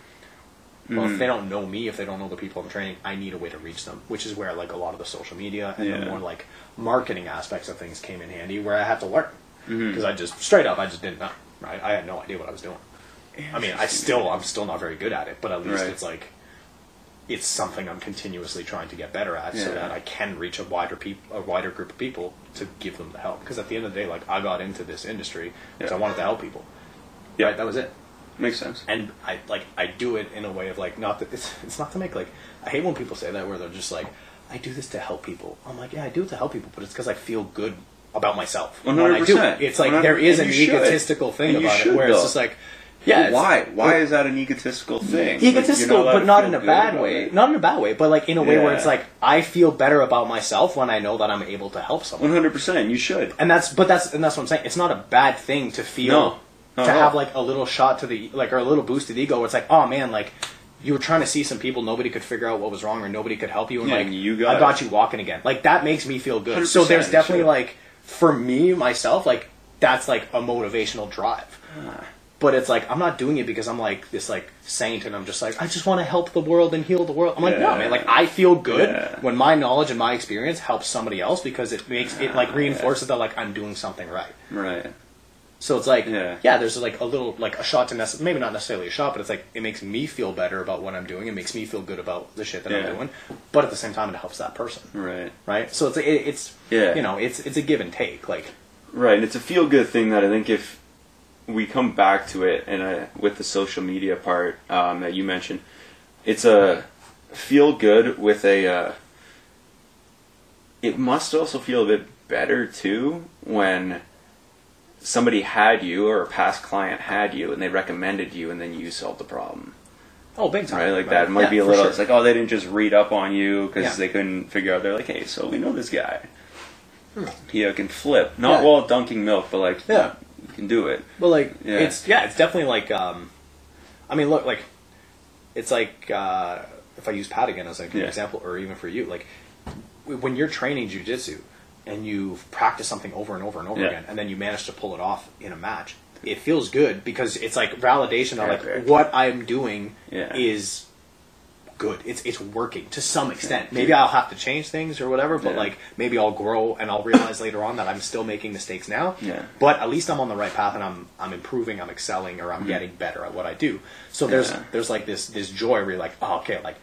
Well, Mm-hmm. if they don't know me, if they don't know the people I'm training, I need a way to reach them, which is where like a lot of the social media and Yeah. the more like marketing aspects of things came in handy, where I had to learn Mm-hmm. because I just straight up I just didn't know. Right? I had no idea what I was doing. I mean, I still I'm still not very good at it, but at least Right. it's like it's something I'm continuously trying to get better at, so that I can reach a wider peop- a wider group of people to give them the help. Because at the end of the day, like I got into this industry because Yeah. I wanted to help people. Yeah. Right? That was it Makes sense. and I like I do it in a way of like not that it's it's not to make like I hate when people say that where they're just like I do this to help people. I'm like yeah I do it to help people, but it's because I feel good about myself when I do 100%. it. It's like there is an should. egotistical thing And about it should, where it's though. just like yeah why? Why is that an egotistical thing? egotistical, Like, but not in a bad way. it. Not in a bad way, but like in a way where it's like I feel better about myself when I know that I'm able to help someone. One hundred percent. You should. And that's but that's and that's what I'm saying. It's not a bad thing to feel No, to have like a little shot to the like or a little boost to the ego. Where it's like, oh man, like you were trying to see some people, nobody could figure out what was wrong, or nobody could help you, and Yeah, like you got I got it. you walking again. Like that makes me feel good. So there's definitely like for me myself, like that's like a motivational drive. Ah. But it's like I'm not doing it because I'm like this like saint and I'm just like I just want to help the world and heal the world. I'm like no man, like I feel good Yeah. when my knowledge and my experience helps somebody else because it makes it like reinforces that like I'm doing something right. Right. So it's like Yeah. yeah, there's like a little like a shot to nece- maybe not necessarily a shot, but it's like it makes me feel better about what I'm doing. It makes me feel good about the shit that Yeah. I'm doing. But at the same time, it helps that person, Right. right? So it's it, it's Yeah. you know it's it's a give and take. Like Right, and it's a feel good thing that I think if we come back to it, and I, with the social media part um, that you mentioned, it's a feel good with a. Uh, it must also feel a bit better too when somebody had you or a past client had you and they recommended you and then you solved the problem oh, big time, right like that might Yeah, be a little sure. it's like oh they didn't just read up on you because Yeah. they couldn't figure out they're like hey so we know this guy he uh, can flip not Hmm. Yeah. while dunking milk but like Yeah. Can do it But like Yeah. it's yeah, it's definitely like um I mean look like it's like uh if I use Pat again as like an Yeah. example or even for you, like when you're training jujitsu and you practice something over and over and over Yeah. again and then you manage to pull it off in a match, it feels good because it's like validation of like what I'm doing is good. It's it's working to some extent. Maybe I'll have to change things or whatever, but Yeah. like maybe I'll grow and I'll realize later on that I'm still making mistakes now. Yeah. But at least I'm on the right path and I'm I'm improving, I'm excelling, or I'm getting better at what I do. So there's Mm-hmm. Yeah. there's like this this joy where you're like, oh, okay, like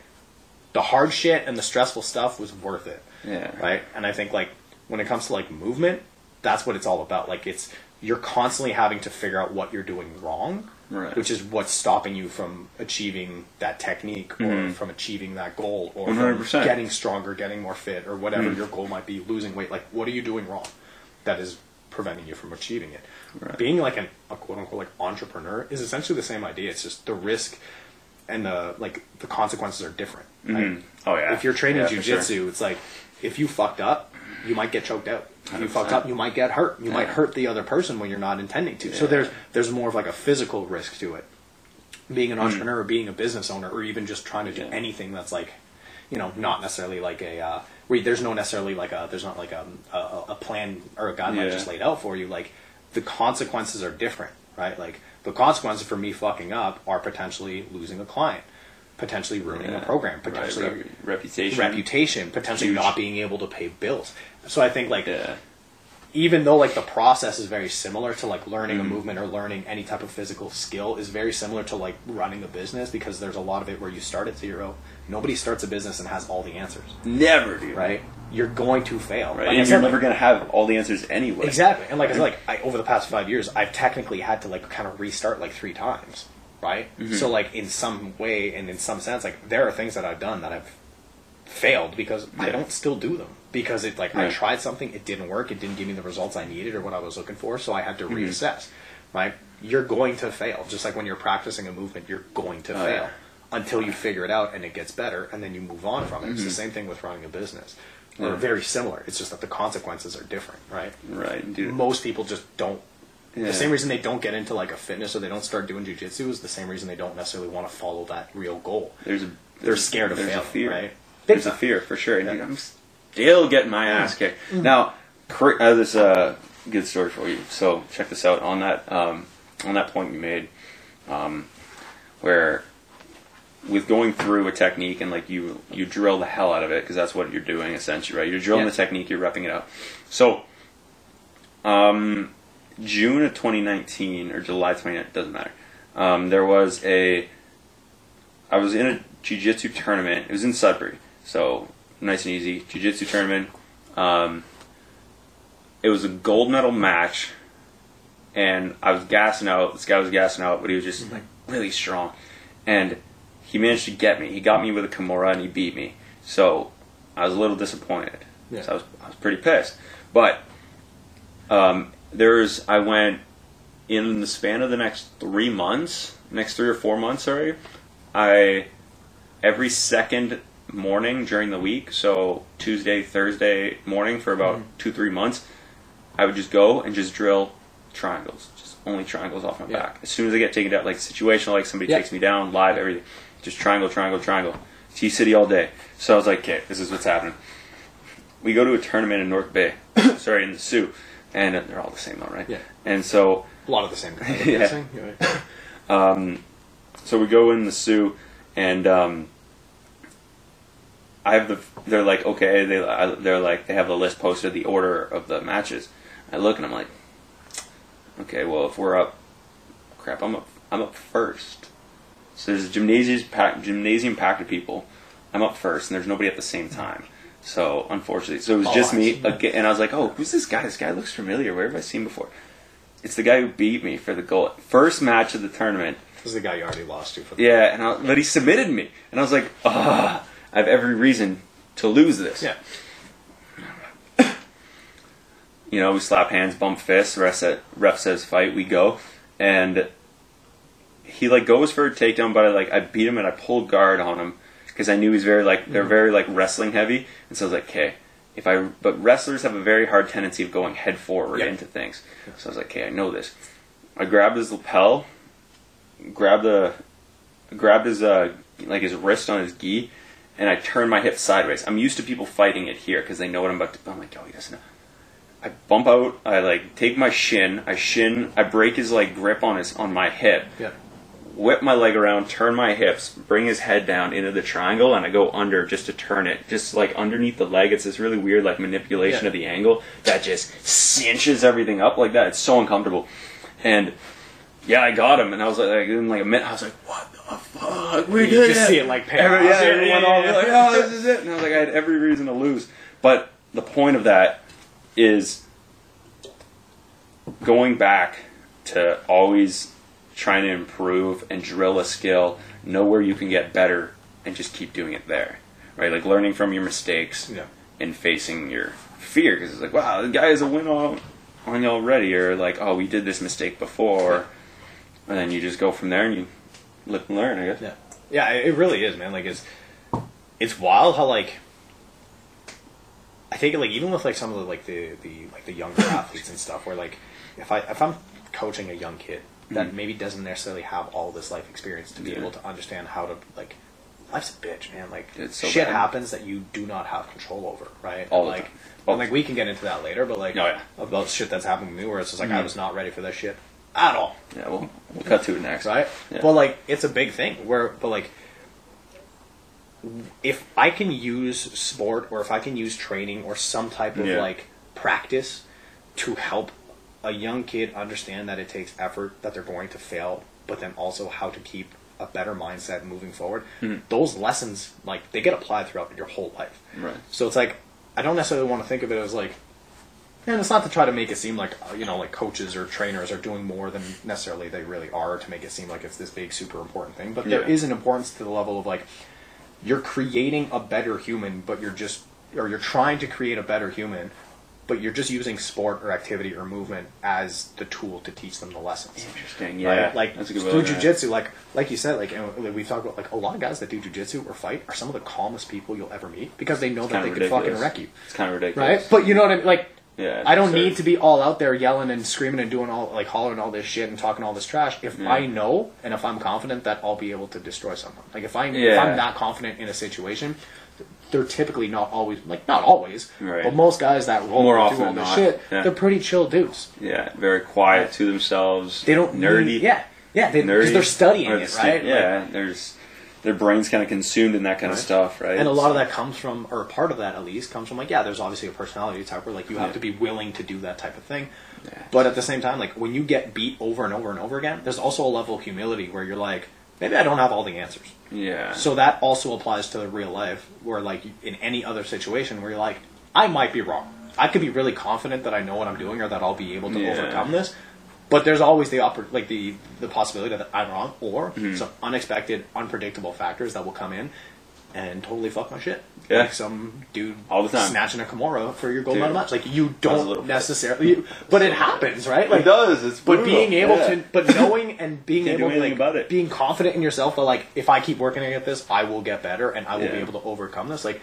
the hard shit and the stressful stuff was worth it. Yeah. Right. And I think like when it comes to like movement, that's what it's all about. Like it's you're constantly having to figure out what you're doing wrong. Right. Which is what's stopping you from achieving that technique or Mhm. from achieving that goal or 100%. from getting stronger, getting more fit, or whatever Mm. your goal might be, losing weight. Like, what are you doing wrong that is preventing you from achieving it? Right. Being like an, a quote unquote like entrepreneur is essentially the same idea. It's just the risk and the like the consequences are different. right? Mhm. oh yeah If you're training Yeah, jujitsu, sure. it's like if you fucked up, you might get choked out. If you 100%. fucked up, you might get hurt. You might hurt the other person when you're not intending to. So there's there's more of like a physical risk to it. Being Hmm. an entrepreneur, or being a business owner, or even just trying to do Yeah. anything that's like, you know, not necessarily like a uh, where there's no necessarily like a there's not like a a, a plan or a guideline Yeah. just laid out for you. Like the consequences are different, right? Like the consequences for me fucking up are potentially losing a client, potentially ruining Yeah. a program, Right, potentially rep- reputation reputation, potentially Huge. not being able to pay bills. So I think like yeah even though like the process is very similar to like learning Mm-hmm. a movement or learning any type of physical skill is very similar to like running a business because there's a lot of it where you start at zero. Nobody starts a business and has all the answers, never dude right? You're going to fail. right Like and said, you're like- never gonna have all the answers anyway Exactly, and like I said, like I, over the past five years, I've technically had to like kind of restart like three times right? Mm-hmm. So like in some way and in some sense, like there are things that I've done that I've failed because I don't still do them because it like I tried something, it didn't work, it didn't give me the results I needed or what I was looking for, so I had to Mm-hmm. reassess. Right? You're going to fail, just like when you're practicing a movement, you're going to Oh, fail yeah. until you figure it out and it gets better, and then you move on from it. It's the same thing with running a business. They're Yeah. very similar. It's just that the consequences are different, right? Right, dude. Most people just don't. Yeah. The same reason they don't get into like a fitness or they don't start doing jujitsu is the same reason they don't necessarily want to follow that real goal. There's a They're scared of there's failing, a fear. right? Big There's a fear for sure. Yeah. dude, still getting my ass kicked. Now, cra- uh, this uh, good story for you. So check this out on that um, on that point you made, um, where with going through a technique and like you you drill the hell out of it because that's what you're doing essentially, right? You're drilling Yeah. the technique, you're repping it out. So, um, June of 2019 or July 2019 doesn't matter. Um, there was a I was in a jiu-jitsu tournament. It was in Sudbury, so nice and easy jiu-jitsu tournament. Um, it was a gold medal match, and I was gassing out. This guy was gassing out, but he was just like really strong, and he managed to get me. He got me with a kimura, and he beat me. So I was a little disappointed. Yeah. So I was I was pretty pissed, but um, there's I went in the span of the next three months, next three or four months, sorry, I every second morning during the week, so Tuesday, Thursday morning for about two, three months, I would just go and just drill triangles, just only triangles off my Yeah. back. As soon as I get taken down, like situational, like somebody Yeah. takes me down, live, everything, just triangle, triangle, triangle. T City all day. So I was like, okay, this is what's happening. We go to a tournament in North Bay, [COUGHS] sorry, in the Soo, and they're all the same though, right? Yeah. And so A lot of the same kind of [LAUGHS] Yeah. dancing. [LAUGHS] Yeah. so we go in the Soo, and um, I have the. They're like, okay, they I, they're like they have the list posted, the order of the matches. I look and I'm like, okay, well if we're up, crap, I'm up. I'm up first. So there's a gymnasium pack, gymnasium packed of people. I'm up first, and there's nobody at the same time. So unfortunately, so it was Oh, just me again, and I was like, oh, who's this guy? This guy looks familiar. Where have I seen before? It's the guy who beat me for the goal. First match of the tournament. This is the guy you already lost to for the Yeah, and I, but he submitted me, and I was like, ah, I have every reason to lose this. Yeah. [COUGHS] You know, we slap hands, bump fists. Ref, ref says fight, we go, and he like goes for a takedown, but I like I beat him and I pulled guard on him because I knew he's very like they're very like wrestling heavy, and so I was like, okay, if I but wrestlers have a very hard tendency of going head forward Yeah. into things, so I was like, okay, I know this. I grabbed his lapel, grabbed the, grabbed his uh like his wrist on his gi, and I turn my hip sideways. I'm used to people fighting it here because they know what I'm about to. I'm like, oh, he doesn't know. I bump out. I like take my shin. I shin. I break his like grip on his on my hip. Yeah. Whip my leg around, turn my hips, bring his head down into the triangle, and I go under just to turn it, just like underneath the leg. It's this really weird like manipulation Yeah. of the angle that just cinches everything up like that. It's so uncomfortable, and yeah, I got him, and I was like, like in like a minute, I was like, what the fuck? We You did just it. see it like pay Every, yeah, everyone yeah, all yeah. like, oh, this is it. And I was like, I had every reason to lose. But the point of that is going back to always trying to improve and drill a skill, know where you can get better, and just keep doing it there. Right? Like learning from your mistakes Yeah. and facing your fear. Because it's like, wow, the guy is a win on, on you already. Or like, oh, we did this mistake before. And then you just go from there and you live and learn, I guess. Yeah, yeah, it really is, man. Like it's it's wild how like I think like even with like some of the like the the like the younger [COUGHS] athletes and stuff, where like if I if I'm coaching a young kid that maybe doesn't necessarily have all this life experience to be Mm-hmm. Yeah. able to understand how to like life's a bitch, man. Like so shit bad. happens that you do not have control over, right? All And, the like time. All and, like we can get into that later, but like Oh, yeah. about shit that's happened to me where it's just like I Mhm. was not ready for that shit at all Yeah, we'll, we'll cut to it next. right? Yeah. But like, it's a big thing. Where, but like, if I can use sport or if I can use training or some type of Yeah. like practice to help a young kid understand that it takes effort, that they're going to fail, but then also how to keep a better mindset moving forward. Mhm. Those lessons, like, they get applied throughout your whole life. Right. So it's like I don't necessarily want to think of it as like And it's not to try to make it seem like uh, you know, like coaches or trainers are doing more than necessarily they really are to make it seem like it's this big, super important thing. But there Yeah. is an importance to the level of like you're creating a better human, but you're just or you're trying to create a better human, but you're just using sport or activity or movement as the tool to teach them the lessons. Interesting. Yeah. Right? Like that's a good through jujitsu, like like you said, like and we've talked about, like a lot of guys that do jujitsu or fight are some of the calmest people you'll ever meet because they know that they could fucking wreck you, It's kind of ridiculous. right? But you know what I mean? Like, Yeah, I don't so- need to be all out there yelling and screaming and doing all like hollering all this shit and talking all this trash. If Yeah. I know and if I'm confident that I'll be able to destroy someone, like if I if Yeah. I'm not confident in a situation. They're typically not always like not always, Right. but most guys that roll More often do all than this not, shit, yeah. they're pretty chill dudes. Yeah, very quiet to themselves. They don't nerdy. need- yeah, yeah, they, nerdy. because they're studying it, right? Like, Yeah, there's their brains kind of consumed in that kind of stuff, right? And a lot of that comes from, or a part of that at least, comes from like, yeah, there's obviously a personality type where like you have Yeah. to be willing to do that type of thing. Yeah. But at the same time, like when you get beat over and over and over again, there's also a level of humility where you're like, maybe I don't have all the answers. yeah. So that also applies to the real life, where like in any other situation where you're like, I might be wrong. I could be really confident that I know what I'm doing or that I'll be able to Yeah. overcome this. But there's always the oppor- like the the possibility that I'm wrong or Mm-hmm. some unexpected, unpredictable factors that will come in and totally fuck my shit. Yeah. Like some dude All the time. snatching a Kimura for your gold medal match. Like you don't necessarily, you, but it happens, right? Like does. It's brutal. but being able Yeah. to, but knowing and [LAUGHS] being able to, anything like, about it. being confident in yourself that, like, if I keep working at this, I will get better and I will be able to overcome this. Like,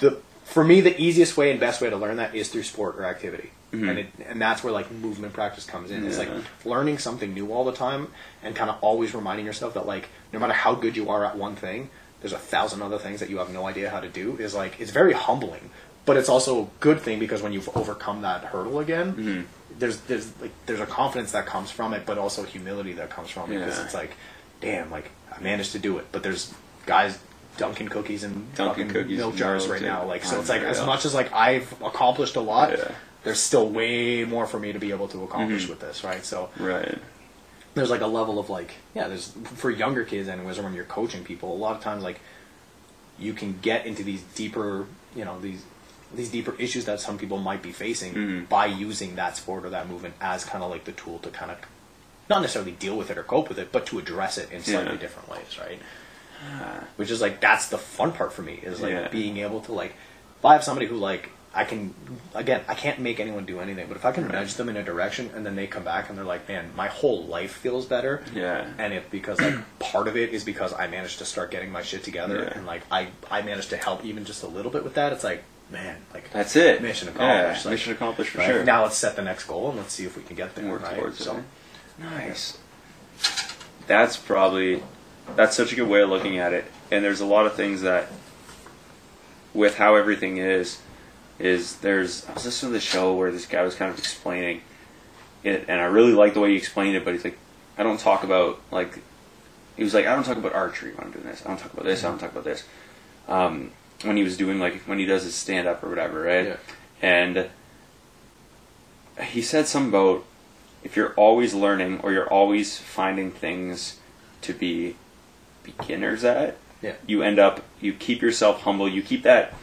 the for me, the easiest way and best way to learn that is through sport or activity, and it, and that's where like movement practice comes in. It's like Mm-hmm. Learning something new all the time and kind of always reminding yourself that, like, no matter how good you are at one thing, there's a thousand other things that you have no idea how to do. Is like it's very humbling, but it's also a good thing because when you've overcome that hurdle again, Mm-hmm. there's there's like there's a confidence that comes from it, but also humility that comes from it because Yeah. it's like, damn, like I managed to do it. But there's guys dunking cookies in Dunking cookies milk jars milk, right now. Like so, it's like as much as like I've accomplished a lot, Yeah. There's still way more for me to be able to accomplish Mm-hmm. with this, right? So Right. there's like a level of like yeah there's for younger kids anyways or when you're coaching people a lot of times like you can get into these deeper you know these these deeper issues that some people might be facing Mhm. by using that sport or that movement as kind of like the tool to kind of not necessarily deal with it or cope with it but to address it in slightly Yeah. different ways right [SIGHS] which is like that's the fun part for me is like Yeah. being able to like if I have somebody who like I can again I can't make anyone do anything but if I can nudge them in a direction and then they come back and they're like man my whole life feels better Yeah. and it because like part of it is because I managed to start getting my shit together Yeah. and like I I managed to help even just a little bit with that it's like man like That's it. Mission Yeah, accomplished, like- mission accomplished for right? sure. now let's set the next goal and let's see if we can get there work right? towards so it. Nice. That's probably that's such a good way of looking at it. And there's a lot of things that with how everything is is there's I was listening to the show where this guy was kind of explaining it and I really like the way he explained it, but he's like I don't talk about like he was like I don't talk about archery when I'm doing this. I don't talk about this, I don't talk about this. Um, when he was doing like when he does his stand up or whatever, right? Yeah. And he said something about if you're always learning or you're always finding things to be beginners at, yeah you end up you keep yourself humble. You keep that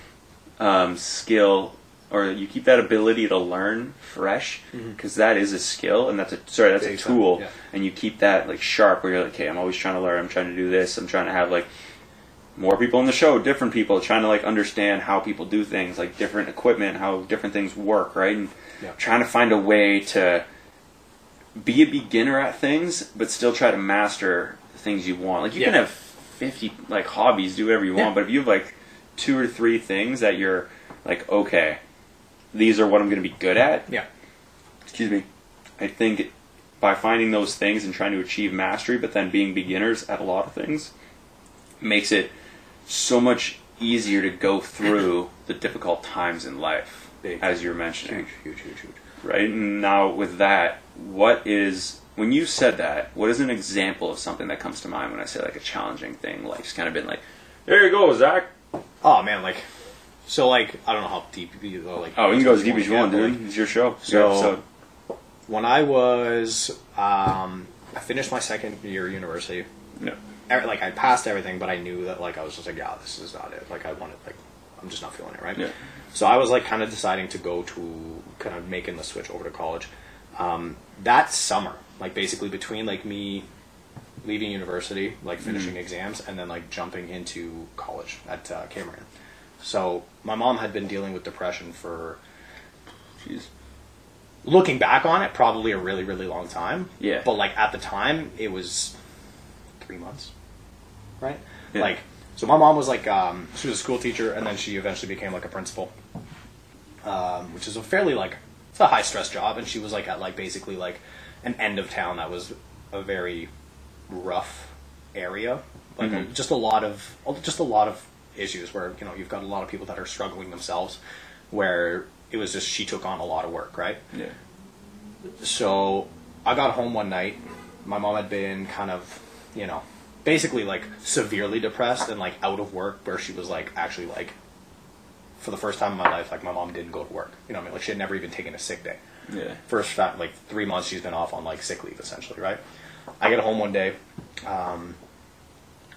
um, skill or you keep that ability to learn fresh because is a skill and that's a sorry that's a Big time, tool yeah. and you keep that like sharp where you're like okay I'm always trying to learn I'm trying to do this I'm trying to have like more people in the show different people trying to like understand how people do things like different equipment how different things work right and Yeah. trying to find a way to be a beginner at things but still try to master the things you want like you can have 50 like hobbies do whatever you Yeah. want but if you have like two or three things that you're like okay these are what i'm going to be good at yeah excuse me i think by finding those things and trying to achieve mastery but then being beginners at a lot of things makes it so much easier to go through [LAUGHS] the difficult times in life Big. as you're mentioning huge huge huge huge right? And now with that, what is when you said that? What is an example of something that comes to mind when I say like a challenging thing? Like just kind of been like, there you go, Zach. Oh man like so like I don't know how deep you go like Oh, you can go as deep as you want, dude. It's your show. It's So- episode. when I was um, I finished my second year of university every- like I passed everything, but I knew that like I was just like, yeah, this is not it. Like I wanted like I'm just not feeling it, right? Yeah. So I was like kind of deciding to go to kind of making the switch over to college. Um, that summer, like basically between like me leaving university, like finishing exams, and then like jumping into college at uh, Cambrian. So my mom had been dealing with depression for, Jeez. looking back on it, probably a really really long time. Yeah. But like at the time, it was three months, right? Yeah. Like so, my mom was like um, she was a school teacher, and then she eventually became like a principal, um, which is a fairly like it's a high stress job, and she was like at like basically like an end of town that was a very rough area, like Mhm. just a lot of just a lot of issues where you know you've got a lot of people that are struggling themselves, where it was just she took on a lot of work, right? Yeah. so I got home one night. My mom had been kind of, you know, basically like severely depressed and like out of work, where she was like actually like, for the first time in my life, like my mom didn't go to work. You know, what I mean, like she had never even taken a sick day. Yeah. First time, like three months, she's been off on like sick leave essentially, right? I get home one day. Um,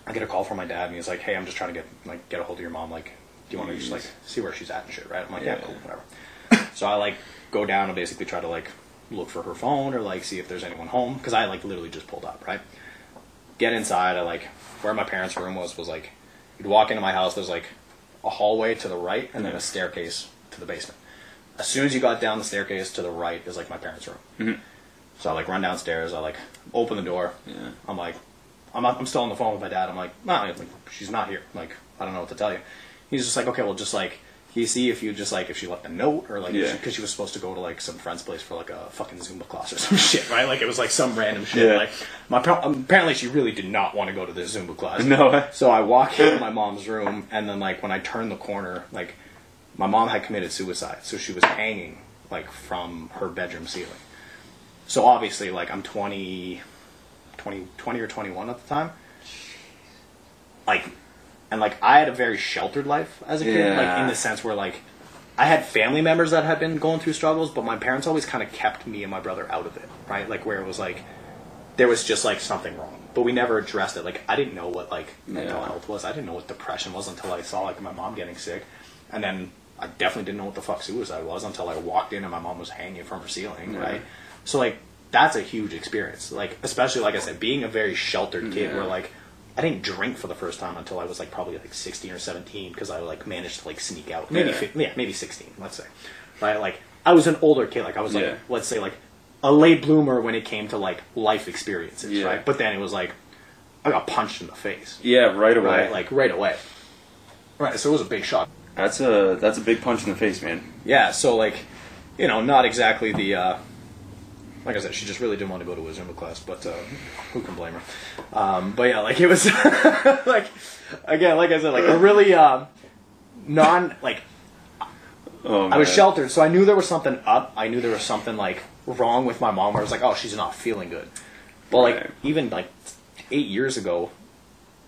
I get a call from my dad, and he's like, "Hey, I'm just trying to get like get a hold of your mom. Like, do you want to just like see where she's at and shit, right?" I'm like, "Yeah, Yeah. cool, whatever." [LAUGHS] so I like go down and basically try to like look for her phone or like see if there's anyone home because I like literally just pulled up, right? Get inside. I like where my parents' room was was like you'd walk into my house. There's like a hallway to the right and then a staircase to the basement. As soon as you got down the staircase to the right is like my parents' room. Mhm. So I like run downstairs. I like open the door. Yeah. I'm like, I'm, I'm still on the phone with my dad. I'm like, no, like, she's not here. Like, I don't know what to tell you. He's just like, okay, well, just like, can you see if you just like if she left a note or like Yeah. because she, was supposed to go to like some friend's place for like a fucking Zumba class or [LAUGHS] some shit, right? Like it was like some random shit. Yeah. Like my um, apparently she really did not want to go to this Zumba class. No. So I walk into my mom's room, and then like when I turn the corner, like my mom had committed suicide, so she was hanging like from her bedroom ceiling. So obviously, like I'm 20, 20, 20 or 21 at the time. Like, and like I had a very sheltered life as a kid, like in the sense where like I had family members that had been going through struggles, but my parents always kind of kept me and my brother out of it, right? Like where it was like there was just like something wrong, but we never addressed it. Like I didn't know what like mental Yeah. health was. I didn't know what depression was until I saw like my mom getting sick, and then I definitely didn't know what the fuck suicide was until I walked in and my mom was hanging from her ceiling, Yeah. right? So like that's a huge experience. Like especially like I said, being a very sheltered kid, Yeah. where like I didn't drink for the first time until I was like probably like 16 or 17 because I like managed to like sneak out. Maybe Yeah. yeah, maybe 16, let's say. Right? Like I was an older kid. Like I was like Yeah. let's say like a late bloomer when it came to like life experiences, Yeah. right? But then it was like I got punched in the face, Yeah. Right away. right? Like right away. Right, so it was a big shock. that's a that's a big punch in the face, man. Yeah, so like, you know, not exactly the. Uh, like I said, she just really didn't want to go to a Zumba class, but uh, who can blame her? Um, but yeah, like it was [LAUGHS] like again, like I said, like a really uh, non like Oh, I was sheltered, so I knew there was something up. I knew there was something like wrong with my mom. Where I was like, oh, she's not feeling good. But like Right. even like eight years ago,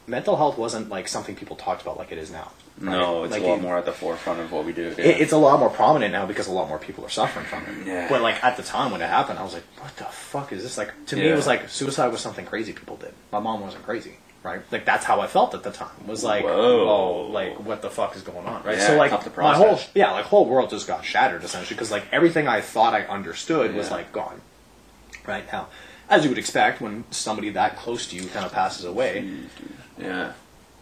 mental health wasn't like something people talked about like it is now. Right? No, it's Like, a lot it- more at the forefront of what we do. Yeah. it, it's a lot more prominent now because a lot more people are suffering from it. Yeah. But like at the time when it happened, I was like, "What the fuck is this?" Like to me, it was like suicide was something crazy people did. My mom wasn't crazy, right? Like that's how I felt at the time. Was like, Whoa. "Oh, like what the fuck is going on?" Right? Yeah, so like my whole yeah, like whole world just got shattered essentially because like everything I thought I understood was like gone. Right now, as you would expect, when somebody that close to you kind of passes away, yeah.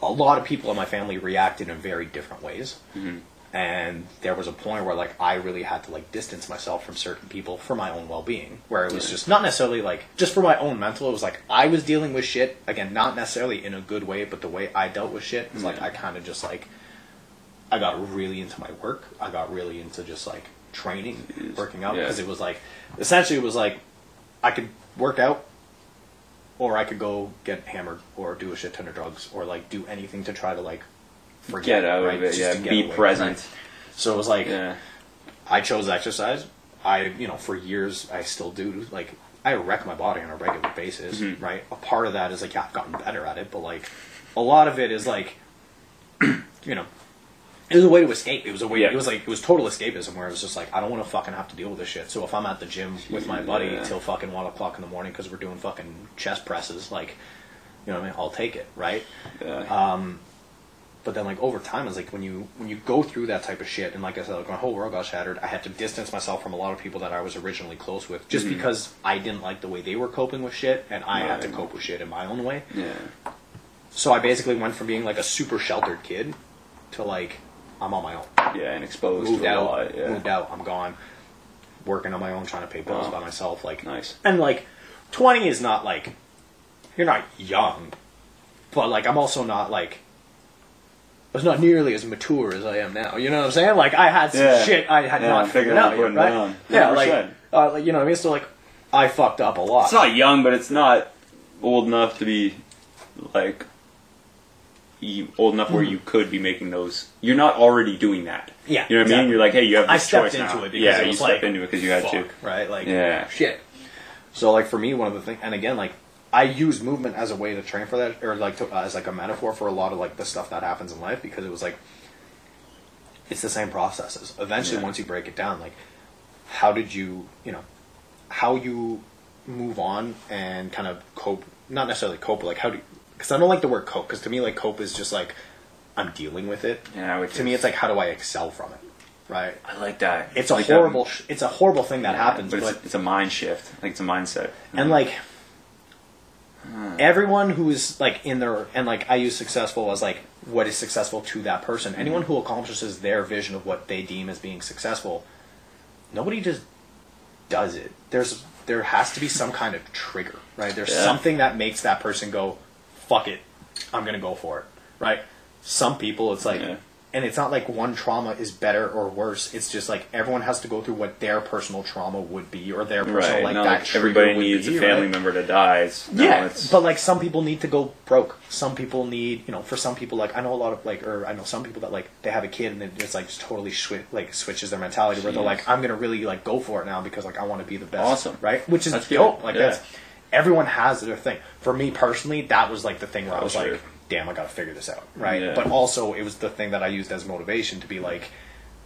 A lot of people in my family reacted in very different ways. Mm-hmm. And there was a point where like I really had to like distance myself from certain people for my own well being. Where it was just not necessarily like just for my own mental, it was like I was dealing with shit again, not necessarily in a good way, but the way I dealt with shit was like I kind of just like I got really into my work. I got really into just like training, working out Yeah. because it was like essentially it was like I could work out or I could go get hammered or do a shit ton of drugs or like do anything to try to like forget Get out right? of it. Just Yeah. to Be away, present. right? So it was like Yeah. I chose exercise. I you know for years I still do like I wreck my body on a regular basis, Mhm. right? A part of that is like yeah, I've gotten better at it, but like a lot of it is like [CLEARS THROAT] you know it was a way to escape. It was a way. Yeah. It was like it was total escapism, where it was just like I don't want to fucking have to deal with this shit. So if I'm at the gym with my buddy Yeah. till fucking one o'clock in the morning because we're doing fucking chest presses, like you know what I mean, I'll take it, right? Yeah. Um, but then like over time, it's like when you when you go through that type of shit, and like I said, like my whole world got shattered. I had to distance myself from a lot of people that I was originally close with, just because I didn't like the way they were coping with shit, and I had to cope with shit in my own way. Yeah. So I basically went from being like a super sheltered kid to like I'm on my own. Yeah, and exposed Moved out, lot. Yeah. moved out. I'm gone. Working on my own, trying to pay bills Wow. by myself. Like Nice. and like 20 is not like you're not young, but like I'm also not like I was not nearly as mature as I am now. You know what I'm saying? Like I had some Yeah. shit I had Yeah, not figured out out yet, right? down. Yeah, like, uh, like you know what I mean. So like I fucked up a lot. It's not young, but it's not old enough to be like you, old enough where you could be making those. You're not already doing that. Yeah, you know what I mean. You're like, hey, you have this I stepped choice into now. it because yeah, it you was stepped like, into it because you had to. right? Like Yeah. shit. So like for me, one of the things, and again, like I use movement as a way to train for that, or like to, uh, as like a metaphor for a lot of like the stuff that happens in life, because it was like it's the same processes. Eventually, Yeah. once you break it down, like how did you, you know, how you move on and kind of cope, not necessarily cope, but like how do, because I don't like the word cope, because to me, like cope is just like I'm dealing with it. Yeah, which To me, it's like how do I excel from it, right? I like that. It's a Like that- horrible, sh- it's a horrible thing that happens, but but, it's, it's a mind shift. Like it's a mindset. and like everyone who's like in their and like I use successful as like what is successful to that person. Anyone who accomplishes their vision of what they deem as being successful, nobody just does it. There's there has to be some kind of trigger, right? There's Yeah. something that makes that person go, "Fuck it, I'm gonna go for it," right? Some people, it's like, Yeah. and it's not like one trauma is better or worse. It's just like everyone has to go through what their personal trauma would be, or their personal Right. like not that. like everybody needs be, a family right? member to die. No, Yeah, it's, but like some people need to go broke. Some people need, you know, for some people, like I know a lot of like, or I know some people that like they have a kid and it just like just totally swi- like switches their mentality where they're like, I'm gonna really like go for it now because like I want to be the best. Awesome. right? Which is That's good. dope. Like Yeah. that's everyone has their thing. For me personally, that was like the thing where I Oh, was sure. like, damn, I gotta figure this out, right? Yeah. But also it was the thing that I used as motivation to be like,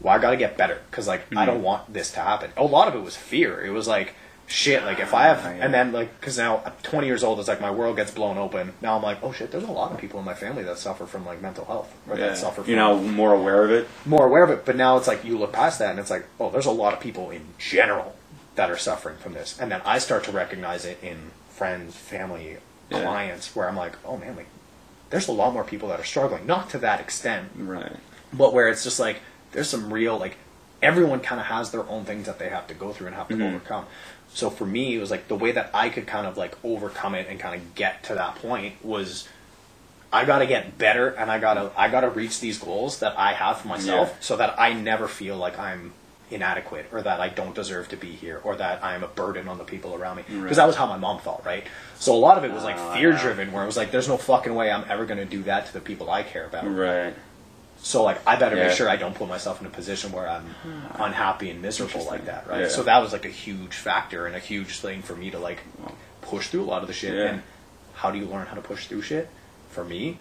well, I gotta get better because like I Mm-hmm. don't want this to happen. A lot of it was fear. It was like. Shit, like if I have, Ah, yeah. and then like, because now I'm 20 years old, it's like my world gets blown open. Now I'm like, oh shit, there's a lot of people in my family that suffer from like mental health, or yeah. that suffer from You're now more aware of it. more aware of it. But now it's like you look past that, and it's like, oh, there's a lot of people in general that are suffering from this, and then I start to recognize it in friends, family, Yeah. clients, where I'm like, oh man, like there's a lot more people that are struggling, not to that extent, Right. but where it's just like there's some real like everyone kind of has their own things that they have to go through and have to Mm-hmm. overcome. So for me, it was like the way that I could kind of like overcome it and kind of get to that point was I got to get better and I got to I got to reach these goals that I have for myself Yeah. so that I never feel like I'm inadequate or that I don't deserve to be here or that I'm a burden on the people around me because Right. that was how my mom felt, right? So a lot of it was like Oh, fear driven, where it was like there's no fucking way I'm ever going to do that to the people I care about. Right. So like I better Yeah. make sure I don't put myself in a position where I'm unhappy and miserable like that, right? Yeah. So that was like a huge factor and a huge thing for me to like push through a lot of the shit. Yeah. And how do you learn how to push through shit? For me,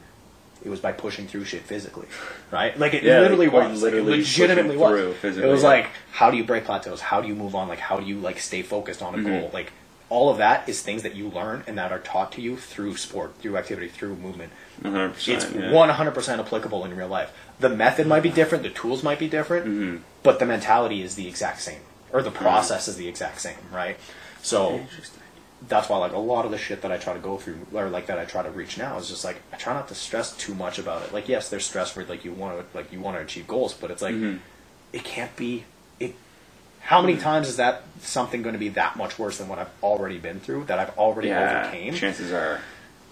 it was by pushing through shit physically, right? Like it Yeah, literally like, was, literally like, it legitimately was. it was yeah. like how do you break plateaus? How do you move on? Like how do you like stay focused on a Mm-hmm. goal? Like all of that is things that you learn and that are taught to you through sport, through activity, through movement. 100%. It's one hundred percent applicable in real life. The method might be different, the tools might be different, Mm-hmm. but the mentality is the exact same, or the process is the exact same, right? So. That's why like a lot of the shit that I try to go through, or like that I try to reach now, is just like I try not to stress too much about it. Like yes, there's stress where like you want to like you want to achieve goals, but it's like Mm-hmm. it can't be it. How many times is that something going to be that much worse than what I've already been through that I've already Yeah. overcame? Chances are.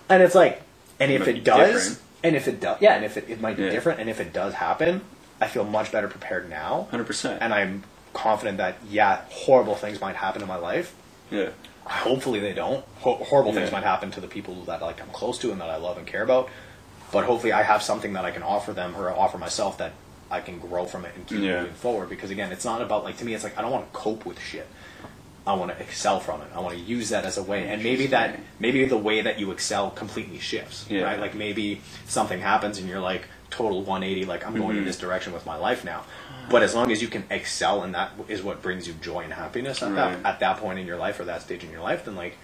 And it's like, and if it does, different. and if it does, yeah, and if it, it might be Yeah. different, and if it does happen, I feel much better prepared now. 100%. And I'm confident that, yeah, horrible things might happen in my life. Yeah. Hopefully they don't. Ho- horrible things might happen to the people that like I'm close to and that I love and care about. But hopefully I have something that I can offer them or offer myself that I can grow from it and keep Yeah. moving forward. Because again, it's not about like to me, it's like I don't want to cope with shit. I want to excel from it. I want to use that as a way, and maybe that maybe the way that you excel completely shifts, Yeah. right? Like maybe something happens and you're like total 180, like I'm going Mm-hmm. in this direction with my life now. But as long as you can excel, and that is what brings you joy and happiness at Right. that at that point in your life or that stage in your life, then like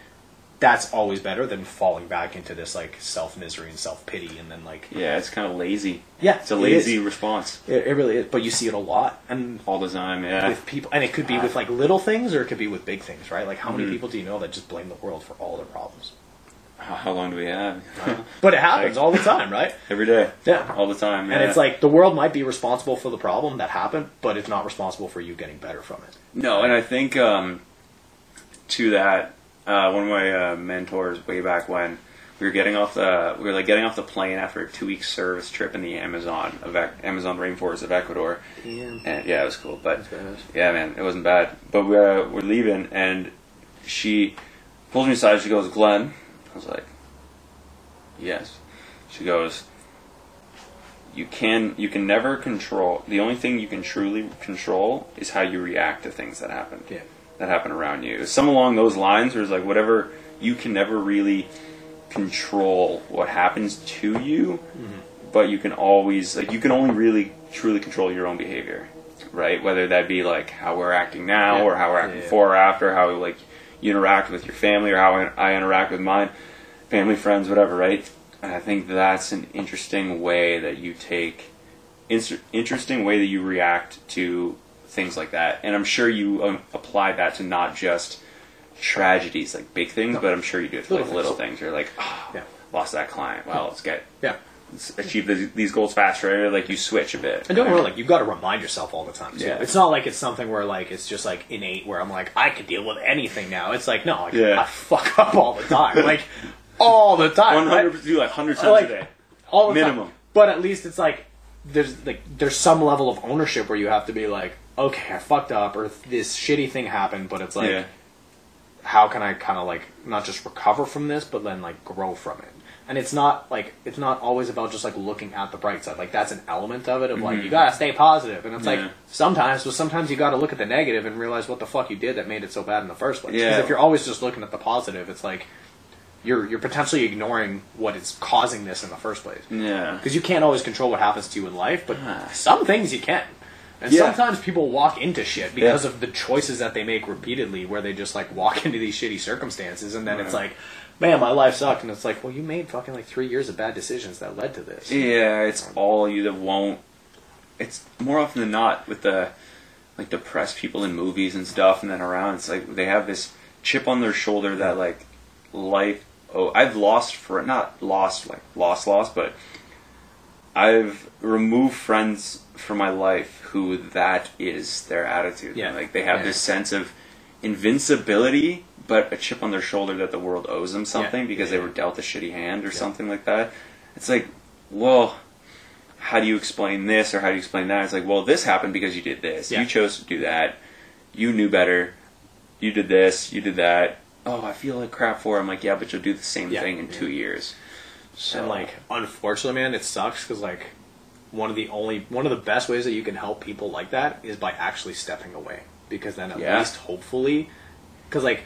that's always better than falling back into this like self misery and self pity, and then like Yeah, it's kind of lazy. yeah, It's a lazy is. response It, it really is, but you see it a lot, and all the time. Yeah. with people, and it could be with like little things or it could be with big things, right? Like how Mm-hmm. many people do you know that just blame the world for all their problems? How long do we have? [LAUGHS] But it happens Like- all the time, right? [LAUGHS] Every day. Yeah. All the time. And it's like the world might be responsible for the problem that happened, but it's not responsible for you getting better from it. No, and I think um, to that, uh, one of my uh, mentors way back when we were getting off the we were like getting off the plane after a two week service trip in the Amazon of Amazon rainforest of Ecuador, Damn. and yeah, it was cool. But yeah, man, it wasn't bad. But we uh, we're leaving, and she pulls me aside. She goes, "Glenn," was like, "Yes." She goes, you can you can never control the only thing you can truly control is how you react to things that happen Yeah. that happen around you some along those lines there's like whatever you can never really control what happens to you mm-hmm. but you can always like you can only really truly control your own behavior right whether that be like how we're acting now Yeah. or how we're acting Yeah, before or after how like you interact with your family or how I, I interact with mine family friends whatever right and i think that's an interesting way that you take inter- interesting way that you react to things like that and i'm sure you um, apply that to not just tragedies like big things but i'm sure you do it to Little like little things. things you're like oh, Yeah. lost that client well let's get Yeah. let's achieve these, these goals faster like you switch a bit And don't wrong, like you've got to remind yourself all the time. Too. Yeah. It's not like it's something where like it's just like innate where I'm like I could deal with anything now. It's like no, like, Yeah. I fuck up all the time, [LAUGHS] like all the time. right? 100 do like 100 times Like, a day all the Minimum. Time. But at least it's like there's like there's some level of ownership where you have to be like, okay, I fucked up, or this shitty thing happened, but it's like, yeah how can I kind of like not just recover from this, but then like grow from it. And it's not like it's not always about just like looking at the bright side. Like that's an element of it of like you gotta stay positive. and it's Mm-hmm. Yeah. like sometimes, but sometimes you gotta look at the negative and realize what the fuck you did that made it so bad in the first place. Because Yeah. if you're always just looking at the positive, it's like you're you're potentially ignoring what is causing this in the first place yeah because you can't always control what happens to you in life, but Ah. some things you can. And Yeah. sometimes people walk into shit because Yeah. of the choices that they make repeatedly, where they just like walk [LAUGHS] into these shitty circumstances, and then it's like, man, my life sucked, and it's like, well, you made fucking like three years of bad decisions that led to this. Yeah, it's all you that won't. It's more often than not with the like depressed people in movies and stuff, and then around. It's like they have this chip on their shoulder that like life. Oh, I've lost for not lost like lost lost, but I've removed friends from my life who that is their attitude. Yeah. like they have Yeah. this sense of invincibility, but a chip on their shoulder that the world owes them something Yeah. because they were dealt a shitty hand or something like that. It's like, well, how do you explain this or how do you explain that? It's like, well, this happened because you did this. You chose to do that. You knew better. You did this. You did that. Oh, I feel like crap for. it. I'm like, yeah, but you'll do the same Yeah. thing in two years. So And like, unfortunately, man, it sucks because like one of the only one of the best ways that you can help people like that is by actually stepping away because then at Yeah. least hopefully because like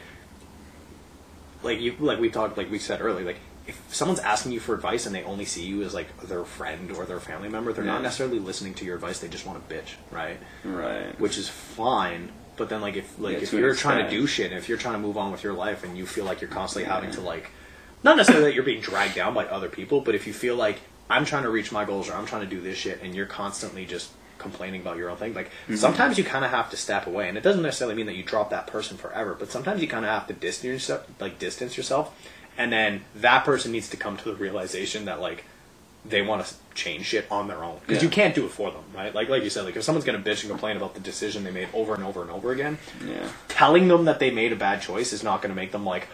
like you like we talked like we said earlier like if someone's asking you for advice and they only see you as like their friend or their family member they're Yeah. not necessarily listening to your advice they just want to bitch right right. which is fine but then like if like Yeah, if to an you're trying to extent. do shit and if you're trying to move on with your life and you feel like you're constantly having to like not necessarily that you're being dragged down by other people but if you feel like i'm trying to reach my goals or i'm trying to do this shit and you're constantly just complaining about your own thing like Mm-hmm. sometimes you kind of have to step away and it doesn't necessarily mean that you drop that person forever but sometimes you kind of have to distance yourself like distance yourself and then that person needs to come to the realization that like they want to change shit on their own because Yeah. you can't do it for them, right? Like like you said, like if someone's gonna bitch and complain about the decision they made over and over and over again, Yeah. telling them that they made a bad choice is not gonna make them like,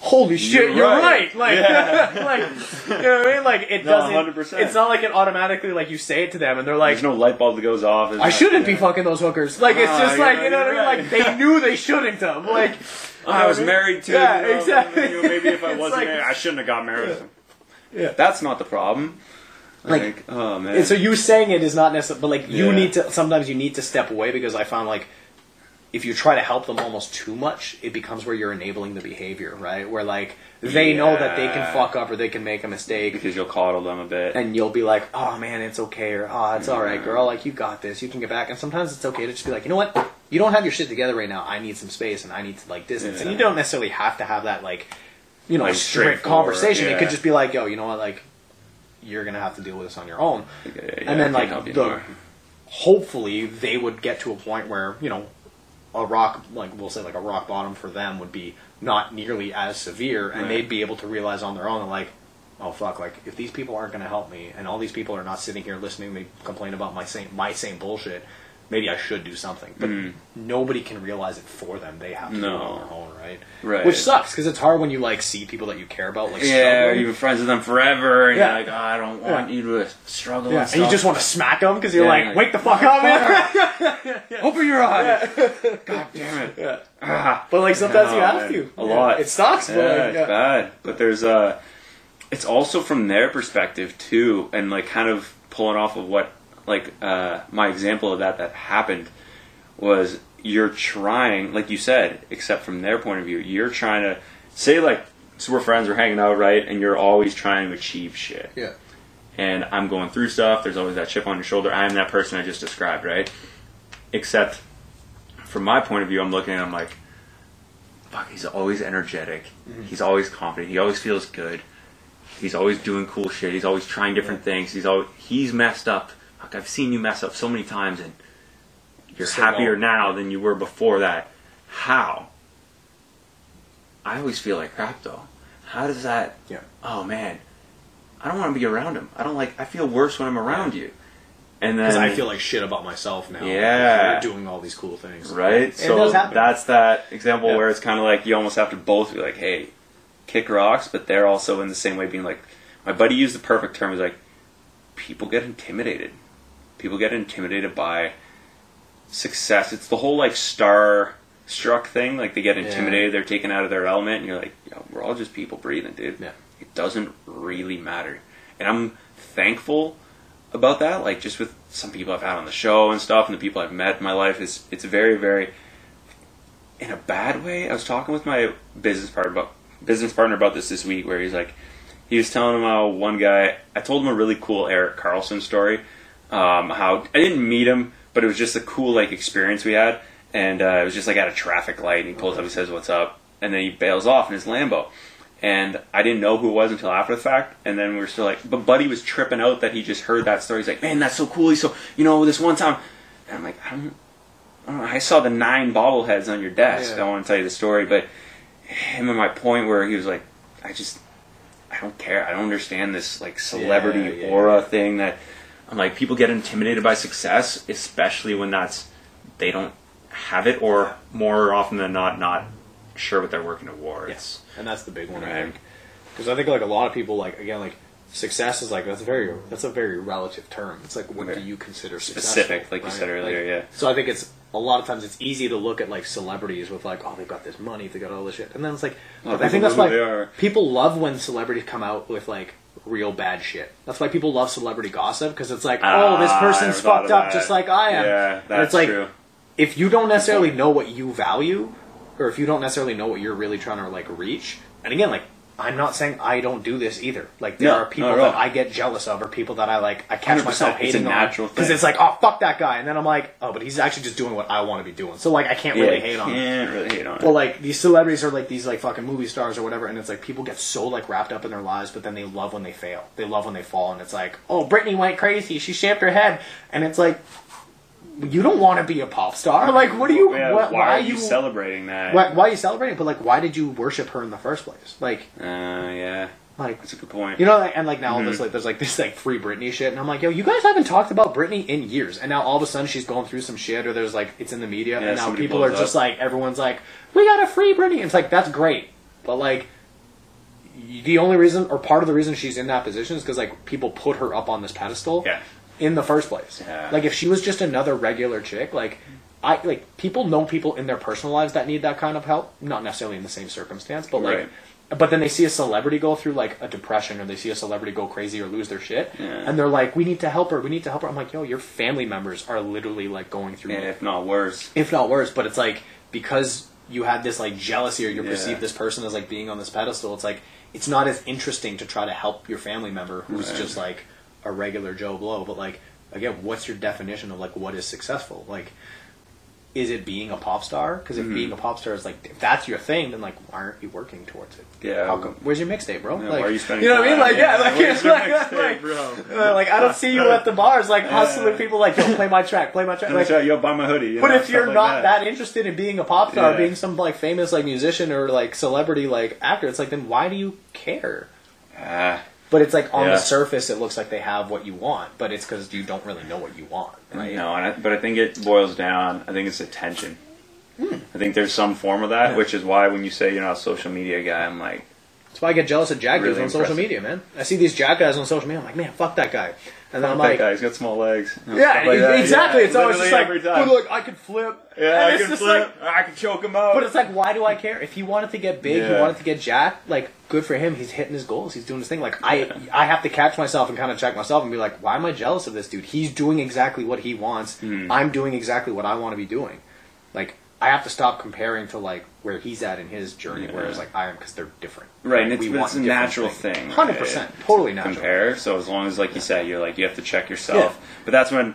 holy shit, You're you're right." right. Like, [LAUGHS] like you know what I mean? Like it No, doesn't. 100%. It's not like it automatically like you say it to them and they're like. There's no light bulb that goes off. I not- shouldn't be fucking those hookers. Like it's Ah, just like you're know what I mean. Like they knew they shouldn't have. Like [LAUGHS] I was married to. Yeah, you know, exactly. you maybe if I [LAUGHS] wasn't like- married, I shouldn't have got married. Yeah. That's not the problem. Like- Like, oh man. And so you saying it is not necessary, but like you Yeah. need to sometimes you need to step away because I found like if you try to help them almost too much, it becomes where you're enabling the behavior, right? Where like they know that they can fuck up or they can make a mistake, because you'll coddle them a bit. and you'll be like, "Oh man, it's okay," or "Oh, it's all right, girl. Like you got this. You can get back." And sometimes it's okay to just be like, "You know what? You don't have your shit together right now. I need some space, and I need to like distance." And you don't necessarily have to have that like you know Like, straightforward, conversation. It could just be like, yo, you know what, like you're gonna have to deal with this on your own. Yeah, yeah, and then like can't help you the, hopefully they would get to a point where you know a rock like we'll say like a rock bottom for them would be not nearly as severe and Right. they'd be able to realize on their own like oh fuck like if these people aren't going to help me and all these people are not sitting here listening to me complain about my same my same bullshit maybe I should do something but nobody can realize it for them they have to do it Mm. No. on their own right Right. which sucks because it's hard when you like see people that you care about like Yeah, struggling. you've been friends with them forever, and Yeah. you're like, oh, I don't want Yeah. you to struggle. yeah, and, and you just want to smack them because you're Yeah, like, like, wake the fuck up, man. [LAUGHS] open your eyes. God damn it. yeah. Ah. But like sometimes you have man. to. A lot. It sucks, but like, it's bad. But there's uh it's also from their perspective too, and like kind of pulling off of what like uh my example of that that happened was you're trying, like you said, except from their point of view, you're trying to say like so we're friends, we're hanging out, right? And you're always trying to achieve shit. Yeah. and I'm going through stuff. There's always that chip on your shoulder. I am that person I just described, right? Except from my point of view, I'm looking and I'm like, fuck, he's always energetic. He's always confident. He always feels good. He's always doing cool shit. He's always trying different things. He's always he's messed up. Fuck, I've seen you mess up so many times, and you're Still happier won't. now than you were before that. How? I always feel like crap though. How does that? Yeah. Oh man, I don't want to be around him. I don't like. I feel worse when I'm around you. And then Because I feel like shit about myself now. Yeah. You're doing all these cool things. right. It so does that's that example Yeah. where it's kind of like you almost have to both be like, hey, kick rocks, but they're also in the same way being like, my buddy used the perfect term. He's like, people get intimidated. People get intimidated by success. It's the whole like star struck thing. Like they get Yeah. intimidated. They're taken out of their element, and you're like, Yo, we're all just people breathing, dude. Yeah. It doesn't really matter. And I'm thankful about that. Like just with some people I've had on the show and stuff, and the people I've met in my life is it's very, very in a bad way. I was talking with my business partner about business partner about this this week, where he's like, he was telling him how one guy. I told him a really cool Eric Carlson story. Um, how I didn't meet him, but it was just a cool like experience we had, and uh, it was just like at a traffic light, and he pulls up, he says, "What's up?" and then he bails off in his Lambo. And I didn't know who it was until after the fact. And then we were still like, but Buddy was tripping out that he just heard that story. He's like, man, that's so cool. He's so, you know, this one time. And I'm like, I don't, I don't know. I saw the nine bobbleheads on your desk. Yeah. I want to tell you the story. But him and my point where he was like, I just, I don't care. I don't understand this like celebrity Yeah, yeah, aura thing that I'm like, people get intimidated by success, especially when that's, they don't have it or more often than not, not sure what they're working towards. Yes. And that's the big one, I think. Because I think like a lot of people like again like success is like that's very that's a very relative term. It's like what Okay. do you consider Specific, like you said earlier, yeah. So I think it's a lot of times it's easy to look at like celebrities with like oh they've got this money they got all this shit and then it's like Oh, I think that's why who they are. people love when celebrities come out with like real bad shit. That's why people love celebrity gossip because it's like oh this Ah, person's never fucked up just like I am. Yeah, and that's it's like true. if you don't necessarily know what you value or if you don't necessarily know what you're really trying to like reach and again like i'm not saying i don't do this either like there No, are people not at all. that i get jealous of or people that i like i catch 100%. myself It's a hating natural because thing. it's like oh fuck that guy and then i'm like oh but he's actually just doing what i want to be doing so like i can't really hate on him can't really hate on it. well, like these celebrities are like these like fucking movie stars or whatever, and it's like people get so like wrapped up in their lives, but then they love when they fail. They love when they fall, and it's like, oh, Britney went crazy. She shaved her head, and it's like, you don't want to be a pop star. Like, what do you? Yeah, what, why, are you celebrating that? Why, why are you celebrating? But like, why did you worship her in the first place? Like, Uh, yeah, like that's a good point. you know, like, and like now all Mm-hmm. this like there's like this like free Britney shit, and I'm like, yo, you guys haven't talked about Britney in years, and now all of a sudden she's going through some shit, or there's like it's in the media, Yeah, and now people are blows just like everyone's like, we got a free Britney. And it's like that's great, but like the only reason or part of the reason she's in that position is because like people put her up on this pedestal Yeah. In the first place. Yeah. Like if she was just another regular chick, like. I like people know people in their personal lives that need that kind of help, not necessarily in the same circumstance, but like Right. but then they see a celebrity go through like a depression or they see a celebrity go crazy or lose their shit Yeah. and they're like we need to help her we need to help her i'm like yo your family members are literally like going through and if not worse. if not worse but it's like because you had this like jealousy or you Yeah. perceive this person as like being on this pedestal it's like it's not as interesting to try to help your family member who's Right. just like a regular joe blow but like again what's your definition of like what is successful like is it being a pop star? Because if being a pop star is like if that's your thing, then like why aren't you working towards it? Yeah. How come? Where's your mixtape, bro? Yeah, like, why are you spending You know what I mean? Like yeah, like, your [LAUGHS] like, like, bro? uh, like I don't see you at the bars like hustling people like yo play my track, play my track. Like, Like, yo, buy my hoodie. you but know, if you're like not that. interested in being a pop star, Yeah. being some like famous like musician or like celebrity like actor, it's like then why do you care? Ah, But it's like on Yeah. the surface, it looks like they have what you want, but it's because you don't really know what you want, right? No, and I, but I think it boils down. I think it's attention. Hmm. I think there's some form of that. Yeah. which is why when you say you're not a social media guy, I'm like, That's why I get jealous of dudes Really on social media, man. I see these jack guys on social media. I'm like, man, fuck that guy. And then I'm that like, guy, he's got small legs. Yeah, like exactly. Yeah, it's always just like, literally every "Oh, look, I could flip. Yeah, And I can flip. like- I can choke him out. but it's like, why do I care? If he wanted to get big, he wanted to get jacked. Like, good for him. He's hitting his goals. He's doing his thing. Like, I, I have to catch myself and kind of check myself and be like, why am I jealous of this dude? He's doing exactly what he wants. Hmm. I'm doing exactly what I want to be doing. Like, I have to stop comparing to like where he's at in his journey, Yeah. whereas like I am because they're different. Right, and it's- we it's a natural things. thing, Hundred right? percent, totally natural. compare. So as long as, like you said, you're like you have to check yourself. Yeah. But that's when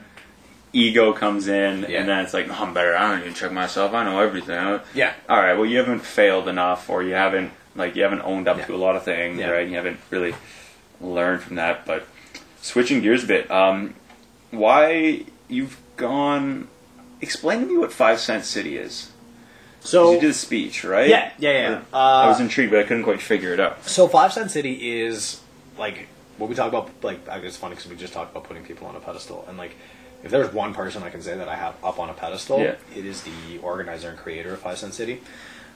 ego comes in, Yeah. and then it's like, no, I'm better. I don't even check myself. I know everything. Yeah. All right. Well, you haven't failed enough, or you haven't like you haven't owned up Yeah. to a lot of things, Yeah. right? You haven't really learned from that. But switching gears a bit, um, why you've gone? Explain to me what Five Cent City is. So you did a speech, right? Yeah, yeah, yeah. Uh, I was intrigued, but I couldn't quite figure it out. So Five Cent City is like what we talk about. Like I- it's funny because we just talked about putting people on a pedestal, and like if there's one person I can say that I have up on a pedestal, Yeah. it is the organizer and creator of Five Cent City.